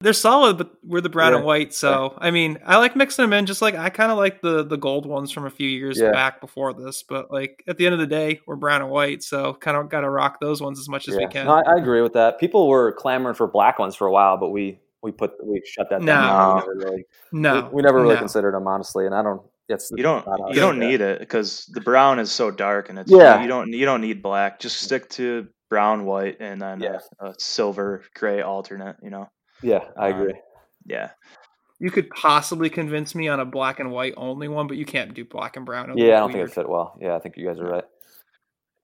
they're solid, but we're the brown Yeah. and white. So I mean, I like mixing them in. Just like I kind of like the the gold ones from a few years Yeah. back before this. But like at the end of the day, we're brown and white, so kind of got to rock those ones as much as we can. No, I, I agree with that. People were clamoring for black ones for a while, but we we put we shut that No. down. We never really, no, we, we never really no. considered them honestly, and I don't. It's You don't you don't need it because the brown is so dark and it's Yeah. you don't you don't need black. Just stick to brown, white, and then Yeah. a, a silver gray alternate. You know, Yeah, I Um, agree. yeah. You could possibly convince me on a black and white only one, but you can't do black and brown. It would Yeah, I don't think weird. it fit well. Yeah, I think you guys are right.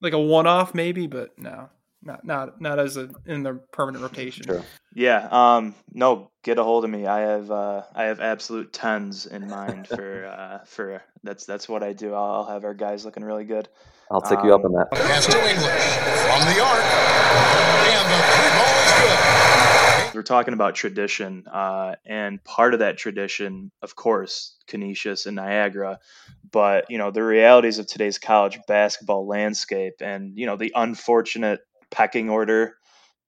like a one off maybe, but no, not not not as a in the permanent rotation. Sure. Yeah. Um. No. Get a hold of me. I have. Uh. I have absolute tens in mind for. Uh. For that's that's what I do. I'll, I'll have our guys looking really good. I'll take you up Um, on that. Pass to English from the arc. And the three ball is good. We're talking about tradition, uh, and part of that tradition, of course, Canisius and Niagara, but you know the realities of today's college basketball landscape, and you know the unfortunate pecking order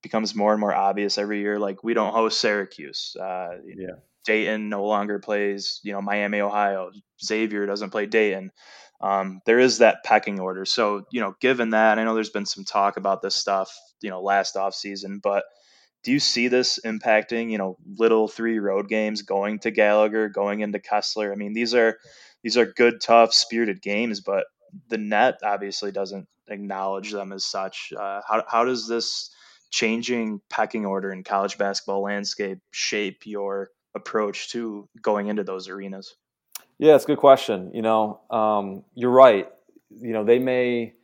becomes more and more obvious every year. Like we don't host Syracuse. Uh, Yeah. Dayton no longer plays. You know Miami, Ohio. Xavier doesn't play Dayton. Um, there is that pecking order. So you know, given that, I know there's been some talk about this stuff. You know, last off season, but do you see this impacting, you know, little three road games going to Gallagher, going into Koessler? I mean, these are these are good, tough, spirited games, but the net obviously doesn't acknowledge them as such. Uh, how how does this changing pecking order in college basketball landscape shape your approach to going into those arenas? Yeah, it's a good question. You know, um, you're right. You know, they may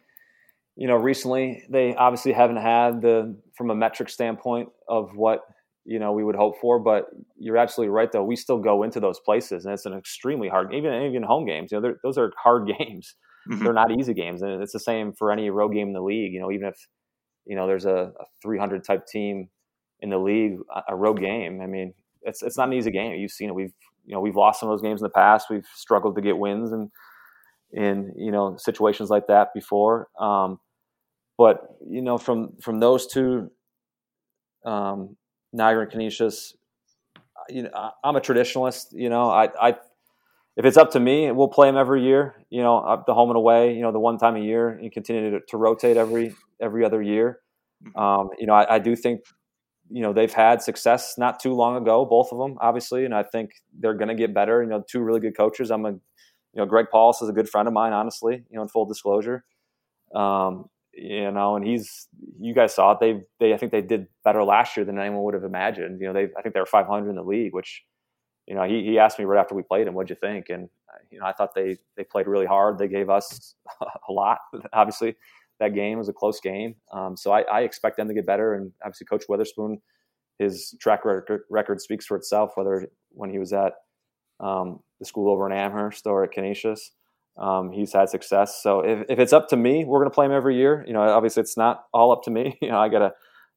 you know, recently they obviously haven't had the from a metric standpoint of what you know we would hope for. But you're absolutely right, though. We still go into those places, and it's an extremely hard. Even even home games, you know, those are hard [LAUGHS] games. Mm-hmm. They're not easy games, and it's the same for any road game in the league. You know, even if you know there's a, a 300 type team in the league, a road game. I mean, it's it's not an easy game. You've seen it. We've you know we've lost some of those games in the past. We've struggled to get wins and in you know situations like that before. Um, but you know, from from those two, um, Niagara and Canisius, you know, I, am a traditionalist. You know, I, I if it's up to me, we'll play them every year. You know, up the home and away. You know, the one time a year, and continue to, to rotate every every other year. Um, you know, I, I, do think you know they've had success not too long ago, both of them, obviously, and I think they're going to get better. You know, two really good coaches. I'm a, you know, Greg Paulus is a good friend of mine, honestly. You know, in full disclosure. Um, you know, and he's you guys saw it. They they I think they did better last year than anyone would have imagined. You know, they I think they were 500 in the league, which you know he he asked me right after we played him, what'd you think? And you know, I thought they they played really hard. They gave us [LAUGHS] a lot. Obviously, that game was a close game, um, so I, I expect them to get better. And obviously, Coach Witherspoon, his track record record speaks for itself. Whether when he was at um, the school over in Amherst or at Canisius um, he's had success. So if, if it's up to me, we're going to play him every year. You know, obviously it's not all up to me. [LAUGHS] You know, I got to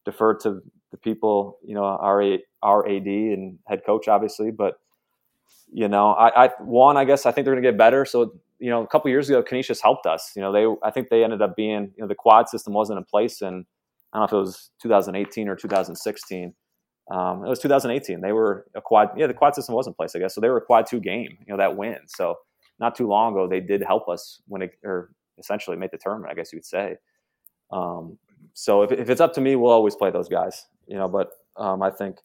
defer to the people, you know, our, our AD and head coach, obviously. But, you know, I, I one, I guess I think they're going to get better. So, you know, a couple years ago, Canisius helped us. You know, they, I think they ended up being, you know, the quad system wasn't in place and I don't know if it was 2018 or 2016. Um, it was 2018. They were a quad. Yeah, the quad system was in place, I guess. So they were a quad two game. You know that win. So not too long ago, they did help us when it, or essentially make the tournament, I guess you would say. Um, so if, if it's up to me, we'll always play those guys, you know, but um, I think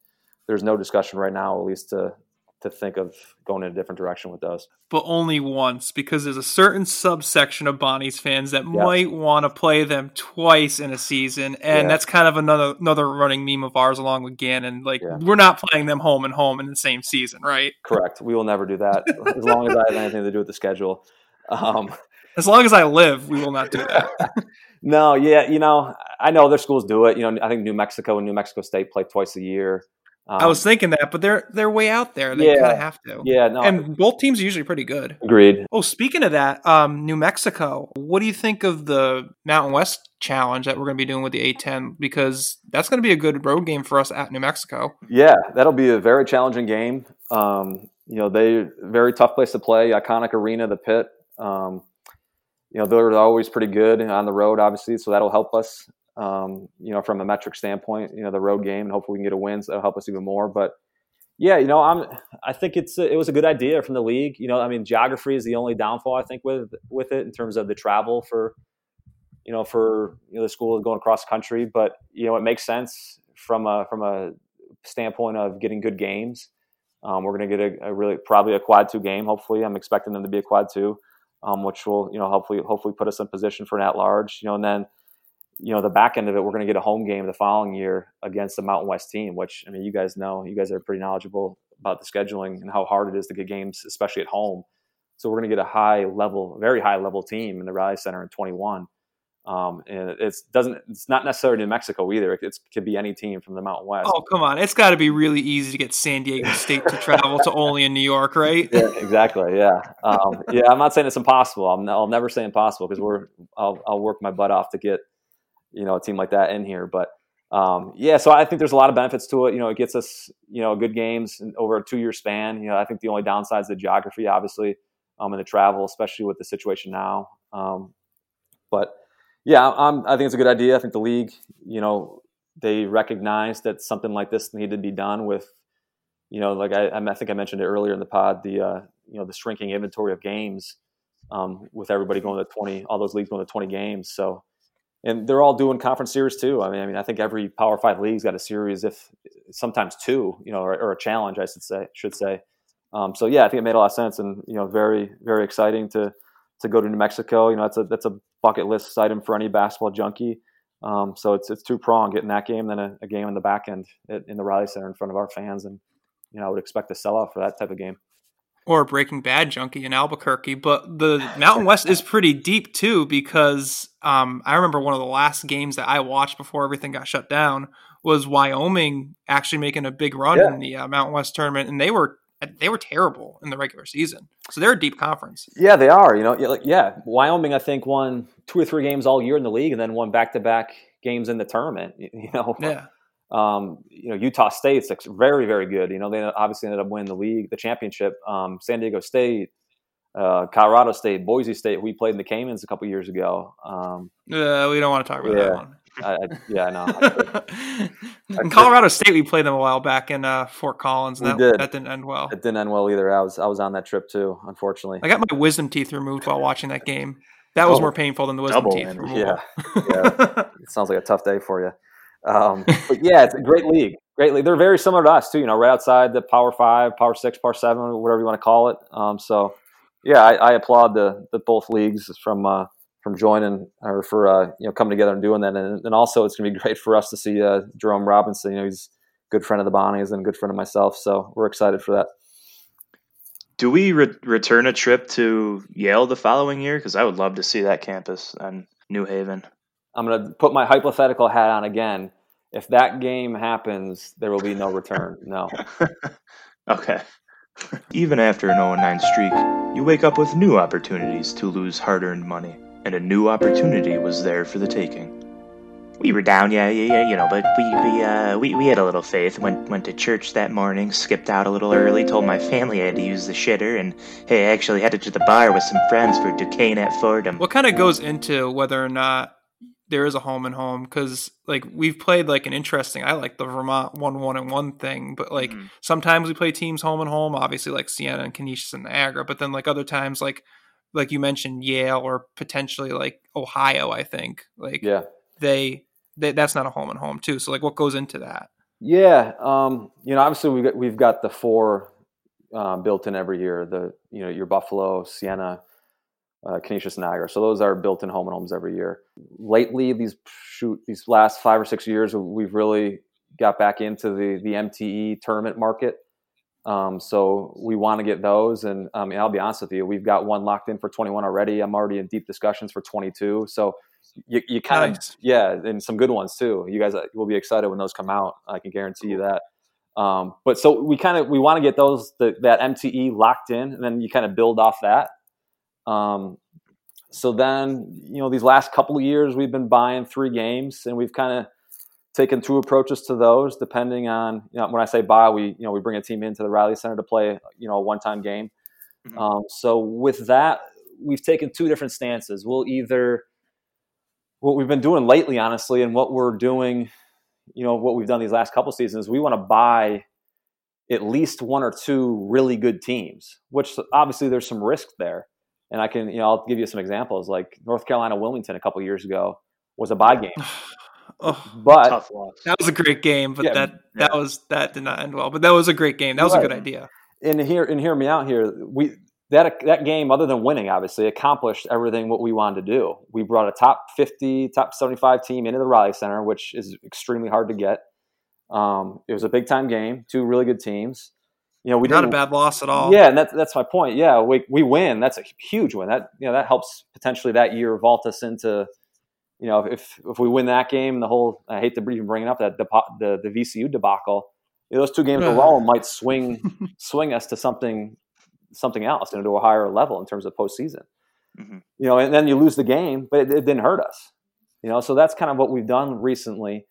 there's no discussion right now, at least to to think of going in a different direction with those. But only once, because there's a certain subsection of Bonnie's fans that yeah. might want to play them twice in a season, and yeah. that's kind of another another running meme of ours, along with Gannon. Like yeah. we're not playing them home and home in the same season, right? Correct. We will never do that [LAUGHS] as long as I have anything to do with the schedule. Um, as long as I live, we will not do that. [LAUGHS] no, yeah, you know, I know other schools do it. You know, I think New Mexico and New Mexico State play twice a year. Um, I was thinking that, but they're they're way out there. They yeah, kind of have to. Yeah, no. And both teams are usually pretty good. Agreed. Oh, speaking of that, um, New Mexico. What do you think of the Mountain West challenge that we're going to be doing with the A10? Because that's going to be a good road game for us at New Mexico. Yeah, that'll be a very challenging game. Um, you know, they very tough place to play. Iconic arena, the pit. Um, you know, they're always pretty good on the road, obviously, so that'll help us um, you know, from a metric standpoint, you know, the road game, and hopefully we can get a win. So that'll help us even more. But yeah, you know, I'm. I think it's a, it was a good idea from the league. You know, I mean, geography is the only downfall I think with with it in terms of the travel for, you know, for you know the school going across country. But you know, it makes sense from a from a standpoint of getting good games. Um, we're going to get a, a, really probably a quad two game. Hopefully, I'm expecting them to be a quad two, um, which will you know hopefully hopefully put us in position for an at large. You know, and then you know the back end of it we're going to get a home game the following year against the mountain west team which i mean you guys know you guys are pretty knowledgeable about the scheduling and how hard it is to get games especially at home so we're going to get a high level very high level team in the Reilly Center in 21 um, and it's doesn't it's not necessarily New Mexico either. It, it could be any team from the Mountain West. Oh come on, it's got to be really easy to get San Diego State to travel to only in New York, right? [LAUGHS] Yeah, exactly. Yeah, um, yeah. I'm not saying it's impossible. i will never say impossible because we're I'll, I'll work my butt off to get you know a team like that in here. But um, yeah, so I think there's a lot of benefits to it. You know, it gets us you know good games over a two year span. You know, I think the only downside is the geography, obviously, um, and the travel, especially with the situation now. Um, but yeah, I'm, I think it's a good idea. I think the league, you know, they recognize that something like this needed to be done with, you know, like I, I think I mentioned it earlier in the pod, the uh, you know the shrinking inventory of games um, with everybody going to 20, all those leagues going to 20 games. So and they're all doing conference series too. I mean, I mean, I think every Power Five league's got a series, if sometimes two, you know, or, or a challenge, I should say. Should say. Um, so yeah, I think it made a lot of sense, and you know, very very exciting to to go to New Mexico. You know, that's a that's a bucket list item for any basketball junkie. Um, so it's it's two prong getting that game, then a, a game in the back end in the Reilly Center in front of our fans, and you know I would expect a sellout for that type of game. Or Breaking Bad junkie in Albuquerque, but the Mountain West is pretty deep too because um, I remember one of the last games that I watched before everything got shut down was Wyoming actually making a big run yeah. in the uh, Mountain West tournament, and they were they were terrible in the regular season. So they're a deep conference. Yeah, they are. You know, yeah, Wyoming I think won two or three games all year in the league, and then won back to back games in the tournament. You know, yeah. Um, you know, Utah State's very, very good. You know, they obviously ended up winning the league, the championship. Um, San Diego State, uh, Colorado State, Boise State. We played in the Caymans a couple years ago. Um, uh, we don't want to talk about yeah, that one. I, I, yeah, no. in [LAUGHS] Colorado State, we played them a while back in uh, Fort Collins. And that, did. that didn't end well. It didn't end well either. I was I was on that trip too. Unfortunately, I got my wisdom teeth removed while watching that game. That was oh, more painful than the wisdom teeth removal. Yeah, yeah. [LAUGHS] it sounds like a tough day for you. Um, but yeah, it's a great league. Great league. They're very similar to us too. You know, right outside the Power Five, Power Six, Power Seven, whatever you want to call it. Um, so yeah, I, I, applaud the the both leagues from uh, from joining or for uh, you know coming together and doing that. And, and also, it's going to be great for us to see uh, Jerome Robinson. You know, he's a good friend of the Bonnies and a good friend of myself. So we're excited for that. Do we re- return a trip to Yale the following year? Because I would love to see that campus and New Haven. I'm going to put my hypothetical hat on again. If that game happens, there will be no return. No. [LAUGHS] okay. Even after an 0 9 streak, you wake up with new opportunities to lose hard earned money, and a new opportunity was there for the taking. We were down, yeah, yeah, yeah, you know, but we we uh we, we had a little faith. Went went to church that morning, skipped out a little early, told my family I had to use the shitter, and hey, I actually headed to the bar with some friends for Duquesne at Fordham. What kind of goes into whether or not there is a home and home because like we've played like an interesting i like the vermont one one and one thing but like mm-hmm. sometimes we play teams home and home obviously like siena and canisius and niagara but then like other times like like you mentioned yale or potentially like ohio i think like yeah they, they that's not a home and home too so like what goes into that yeah um you know obviously we've got, we've got the four uh, built in every year the you know your buffalo siena uh, Canisius Niagara. So those are built in home and homes every year. Lately, these shoot these last five or six years, we've really got back into the the MTE tournament market. Um, so we want to get those, and um, I'll be honest with you, we've got one locked in for 21 already. I'm already in deep discussions for 22. So you, you kind nice. of yeah, and some good ones too. You guys uh, will be excited when those come out. I can guarantee you that. Um, but so we kind of we want to get those the, that MTE locked in, and then you kind of build off that. Um, so then, you know, these last couple of years, we've been buying three games, and we've kind of taken two approaches to those, depending on, you know, when I say buy, we, you know, we bring a team into the Reilly Center to play, you know, a one-time game. Mm-hmm. Um, so with that, we've taken two different stances. We'll either what we've been doing lately, honestly, and what we're doing, you know, what we've done these last couple seasons, we want to buy at least one or two really good teams, which obviously there's some risk there. And I can, you know, I'll give you some examples. Like North Carolina Wilmington a couple years ago was a buy [SIGHS] game. Oh, but that was a great game, but yeah, that that was that did not end well. But that was a great game. That was right. a good idea. And here and hear me out here. We that that game, other than winning, obviously accomplished everything what we wanted to do. We brought a top fifty, top seventy-five team into the Reilly Center, which is extremely hard to get. Um, it was a big time game, two really good teams you know, we not a bad loss at all. Yeah, and that's that's my point. Yeah, we we win. That's a huge win. That you know that helps potentially that year vault us into, you know, if if we win that game, the whole I hate to even bring it up that the the, the VCU debacle. You know, those two games alone might swing [LAUGHS] swing us to something something else, you know, to a higher level in terms of postseason. Mm-hmm. You know, and then you lose the game, but it, it, didn't hurt us. You know, so that's kind of what we've done recently.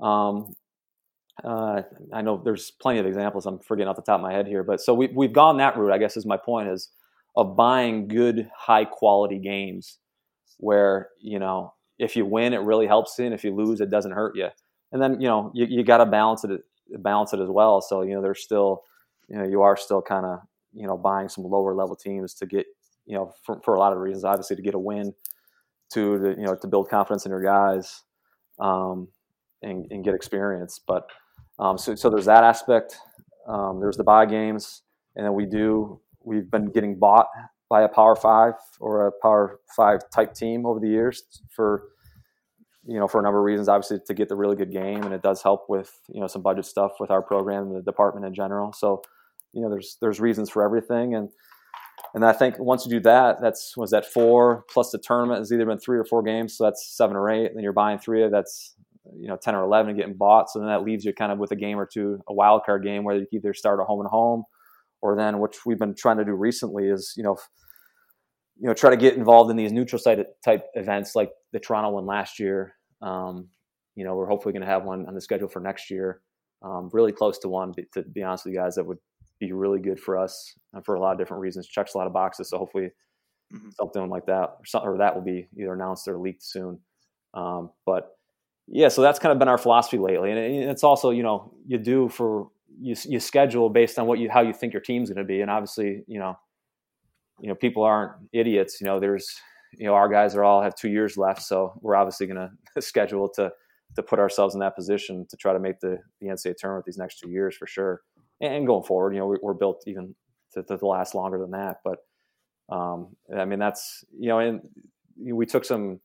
Um, uh, I know there's plenty of examples. I'm forgetting off the top of my head here, but so we, we've gone that route. I guess is my point is of buying good, high quality games where you know if you win, it really helps you, and if you lose, it doesn't hurt you. And then you know you, you got to balance it balance it as well. So you know there's still you know you are still kind of you know buying some lower level teams to get you know for, for a lot of reasons, obviously to get a win to, to you know to build confidence in your guys um, and, and, get experience. But um, so so there's that aspect. Um, there's the buy games, and then we do we've been getting bought by a Power Five or a Power Five type team over the years for you know, for a number of reasons, obviously to get the really good game, and it does help with you know some budget stuff with our program and the department in general. So, you know, there's there's reasons for everything, and and I think once you do that, that's was that four plus the tournament has either been three or four games, so that's seven or eight. And then you're buying three of that's you know ten or eleven and getting bought. So then that leaves you kind of with a game or two, a wild card game where you either start a home and home, or then which we've been trying to do recently is you know you know try to get involved in these neutral site type events like the Toronto one last year. Um, you know, we're hopefully going to have one on the schedule for next year. Um, really close to one, to be honest with you guys, that would be really good for us uh, for a lot of different reasons. Checks a lot of boxes, so hopefully mm-hmm. something like that or, something, or that will be either announced or leaked soon. Um, but yeah, so that's kind of been our philosophy lately, and it's also you know you do for you you schedule based on what you how you think your team's going to be, and obviously you know you know people aren't idiots. You know there's you know our guys are all have two years left, so we're obviously going [LAUGHS] to schedule to to put ourselves in that position to try to make the the NCAA tournament these next two years for sure, and, going forward, you know we, are built even to, to, last longer than that. But um, I mean that's you know, and we took some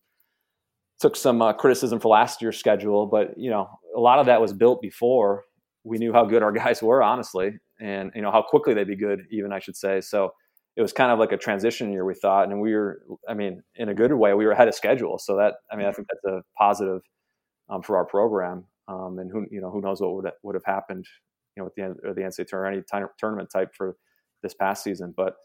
took some uh, criticism for last year's schedule, but you know a lot of that was built before we knew how good our [LAUGHS] guys were, honestly, and you know how quickly they'd be good, even I should say. So it was kind of like a transition year we thought and we were i mean in a good way we were ahead of schedule. So that i mean i think that's a positive um, for our program um, and who you know who knows what would would have happened you know at the end of the NCAA tournament any tournament type for this past season. But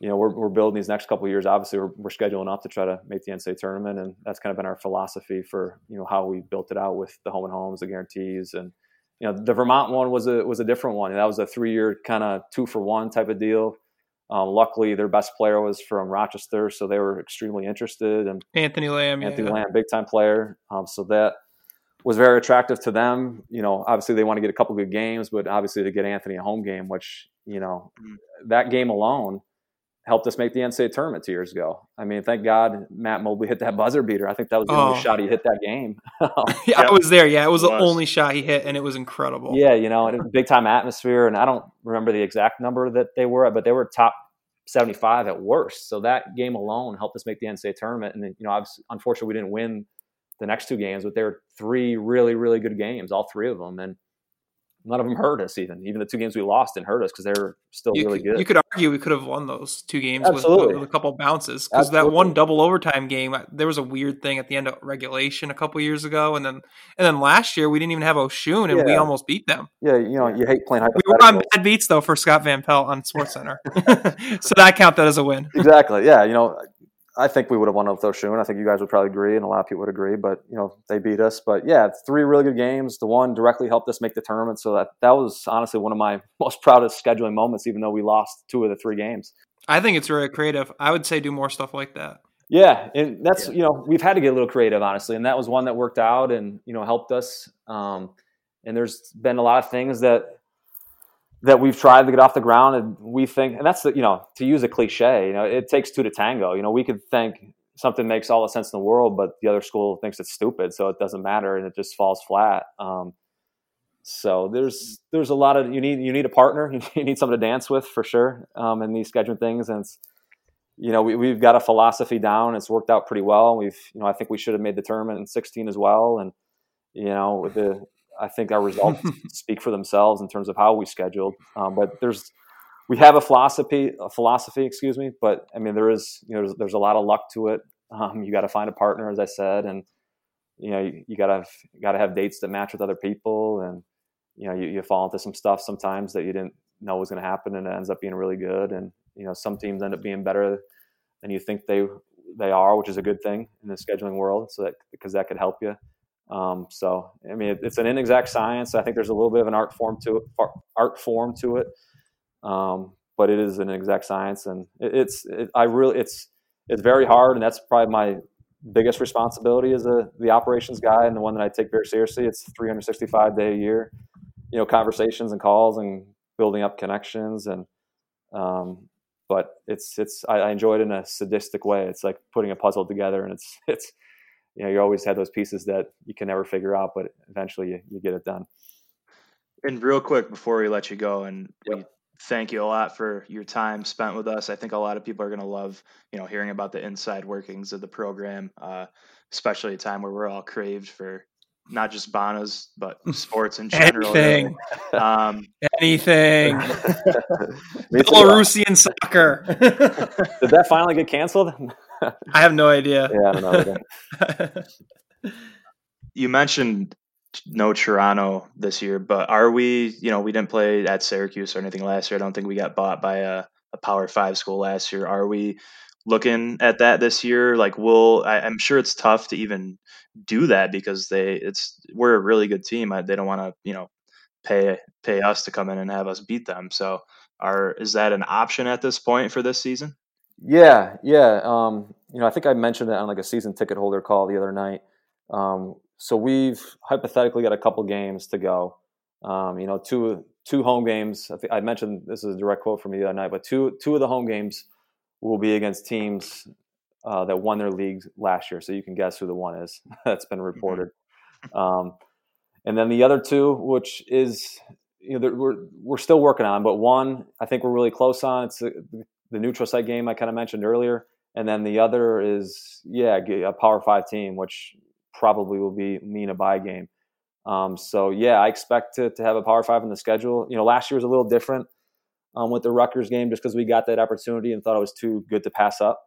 you know we're, we're building these next couple years. Obviously we're, we're scheduling up to try to make the NCAA tournament and that's kind of been our philosophy for you know how we built it out with the home and homes the guarantees and you know the Vermont one was a was a different one that was a three year kind of two for one type of deal um, luckily, their best player was from Rochester, so they were extremely interested. And Anthony Lamb, Anthony yeah. Lamb, big time player. Um, so that was very attractive to them. You know, obviously they want to get a couple good games, but obviously to get Anthony a home game, which you know, mm. that game alone helped us make the NCAA tournament two years ago. I mean, thank God Matt Mobley hit that buzzer beater. I think that was the oh. only shot he hit that game. [LAUGHS] [LAUGHS] yeah, I was there. Yeah, it was, it was, the only shot he hit, and it was incredible. Yeah, you know, and big time atmosphere. And I don't remember the exact number that they were, at, but they were top 75 at worst. So that game alone helped us make the NCAA tournament. And then, you know, unfortunately, we didn't win the next two games, but they were three really, really good games, all three of them. And none of them hurt us even. Even the two games we lost didn't hurt us because they were still you really could, good. You could argue we could have won those two games with, with, a couple bounces because that one double overtime game, there was a weird thing at the end of regulation a couple years ago, and then and then last year we didn't even have Osun and yeah. we almost beat them. Yeah, you know you hate playing. We were on bad beats though for Scott Van Pelt on [LAUGHS] Sports Center, [LAUGHS] so that count that as a win. Exactly. Yeah, you know I think we would have won with Osun. I think you guys would probably agree, and a lot of people would agree. But you know, they beat us. But yeah, three really good games. The one directly helped us make the tournament, so that that was honestly one of my [LAUGHS] most proudest scheduling moments. Even though we lost two of the three games, I think it's very creative. I would say do more stuff like that. Yeah, and that's yeah. you know we've had to get a little creative, honestly, and that was one that worked out and you know helped us. Um, and there's been a lot of things that that we've tried to get off the ground and we think and that's the you know to use a cliche you know it takes two to tango. You know we could think something makes all the sense in the world but the other school thinks it's stupid so it doesn't matter and it just falls flat. Um, so there's there's a lot of you need you need a partner [LAUGHS] you need someone to dance with for sure um, in these scheduling things and it's you know we, we've got a philosophy down it's worked out pretty well we've you know i think we should have made the tournament in 16 as well and you know with the I think our results [LAUGHS] speak for themselves in terms of how we scheduled. Um, but there's we have a philosophy, a philosophy, excuse me. But I mean, there is you know there's, there's a lot of luck to it. Um, you got to find a partner, as I said, and you know you, you gotta you gotta have dates that match with other people, and you know you, you fall into some stuff sometimes that you didn't know was going to happen, and it ends up being really good. And you know some teams end up being better than you think they they are, which is a good thing in the scheduling world. So that because that could help you. Um, so, I mean, it, it's an inexact science. I think there's a little bit of an art form to it, art form to it, um, but it is an exact science, and it, it's it, I really it's it's very hard, and that's probably my biggest responsibility as a the operations guy, and the one that I take very seriously. It's 365 day a year, you know, conversations and calls and building up connections, and um, but it's it's I, I enjoy it in a sadistic way. It's like putting a puzzle together, and it's [LAUGHS] it's you know you always had those pieces that you can never figure out, but eventually you, you get it done. And real quick before we let you go, and Yep. we thank you a lot for your time spent with us. I think a lot of people are going to love, you know, hearing about the inside workings of the program, uh, especially a time where we're all craved for not just Bonnies but [LAUGHS] sports in general. really. Anything, Um, anything. [LAUGHS] Belarusian soccer. [LAUGHS] Did that finally get canceled? I have no idea. yeah, I don't know. [LAUGHS] you mentioned no Toronto this year, but are we? You know, we didn't play at Syracuse or anything last year. I don't think we got bought by a, a Power Five school last year. Are we looking at that this year? Like, will I, I'm sure it's tough to even do that because they it's we're a really good team. I, they don't want to you know pay pay us to come in and have us beat them. So, are is that an option at this point for this season? Yeah, yeah. Um, you know, I think I mentioned it on like a season ticket holder call the other night. Um, so we've hypothetically got a couple games to go. Um, you know, two two home games. I, think I mentioned this is a direct quote from me the other night, but two two of the home games will be against teams uh, that won their leagues last year. So you can guess who the one is [LAUGHS] that's been reported. Um, and then the other two, which is you know we're we're still working on, but one I think we're really close on. It's the, the neutral site game I kind of mentioned earlier, and then the other is yeah a Power Five team, which probably will be mean a buy game. Um, so yeah, I expect to, to have a Power Five in the schedule. You know, last year was a little different um, with the Rutgers game, just because we got that opportunity and thought it was too good to pass up.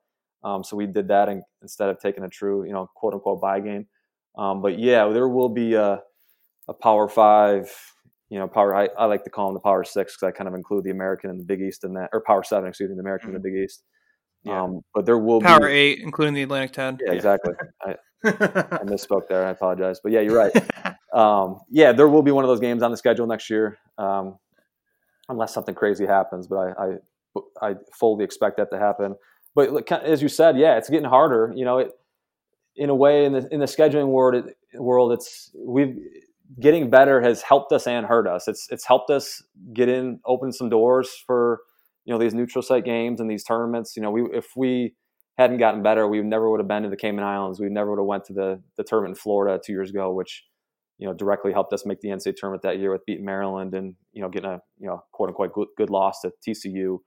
Um, so we did that instead of taking a true, you know, quote unquote buy game. Um, but yeah, there will be a, a Power Five. You know, Power. I, I like to call them the Power Six because I kind of include the American and the Big East in that, or Power Seven, excuse me, the American and the Big East. Yeah. Um, but there will be Power eight, including the Atlantic Ten. yeah, exactly. I, I [LAUGHS] misspoke there. I apologize. But yeah, you're right. Um, yeah, there will be one of those games on the schedule next year, um, unless something crazy happens. But I, I, I fully expect that to happen. But look, as you said, yeah, it's getting harder. You know, it in a way in the in the scheduling world, it, world, it's we've getting better has helped us and hurt us. It's it's helped us get in, open some doors for you know these neutral site games and these tournaments. You know, we if we hadn't gotten better, we never would have been to the Cayman Islands. We never would have went to the the tournament in Florida two years ago, which you know directly helped us make the NCAA tournament that year with beating Maryland and you know getting a you know quote unquote good, good loss to TCU.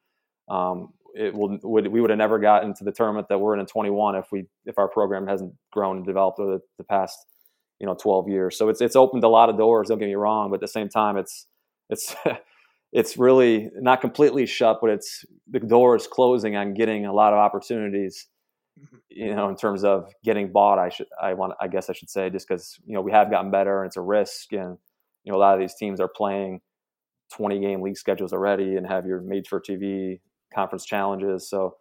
Um, it will would we would have never gotten to the tournament that we're in in 21 if we if our program hasn't grown and developed over the, the past you know 12 years. So it's it's opened a lot of doors. Don't get me wrong, but at the same time, it's it's [LAUGHS] it's really not completely shut, but it's the door is closing on getting a lot of opportunities. Mm-hmm. You know, in terms of getting bought, I should I want I guess I should say just because you know we have gotten better and it's a risk, and you know a lot of these teams are playing 20 game league schedules already and have your made for TV conference challenges, so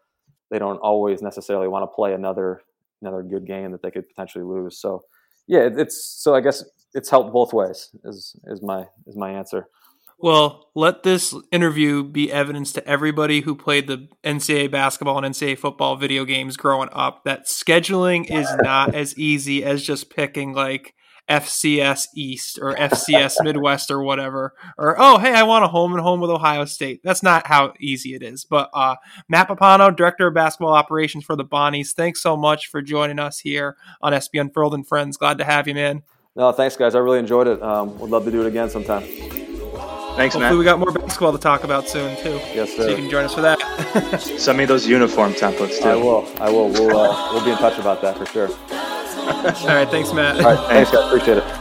they don't always necessarily want to play another another good game that they could potentially lose. So yeah, it's so I guess it's helped both ways. Is is my is my answer. Well, let this interview be evidence to everybody who played the NCAA basketball and NCAA football video games growing up that scheduling is not as easy as just picking like FCS East or FCS Midwest or whatever. Or, oh, hey, I want a home and home with Ohio State. That's not how easy it is. But uh, Matt Papano, Director of Basketball Operations for the Bonnies, thanks so much for joining us here on SB Unfurled and Friends. Glad to have you, man. No, thanks guys. I really enjoyed it. Um, would love to do it again sometime. Thanks, Hopefully, Matt. we got more basketball to talk about soon, too. Yes, So you can join us for that. [LAUGHS] Send me those uniform templates too. I will. I will. We'll uh, we'll be in touch about that for sure. All right, thanks, Matt. All right. Thanks guys. Appreciate it.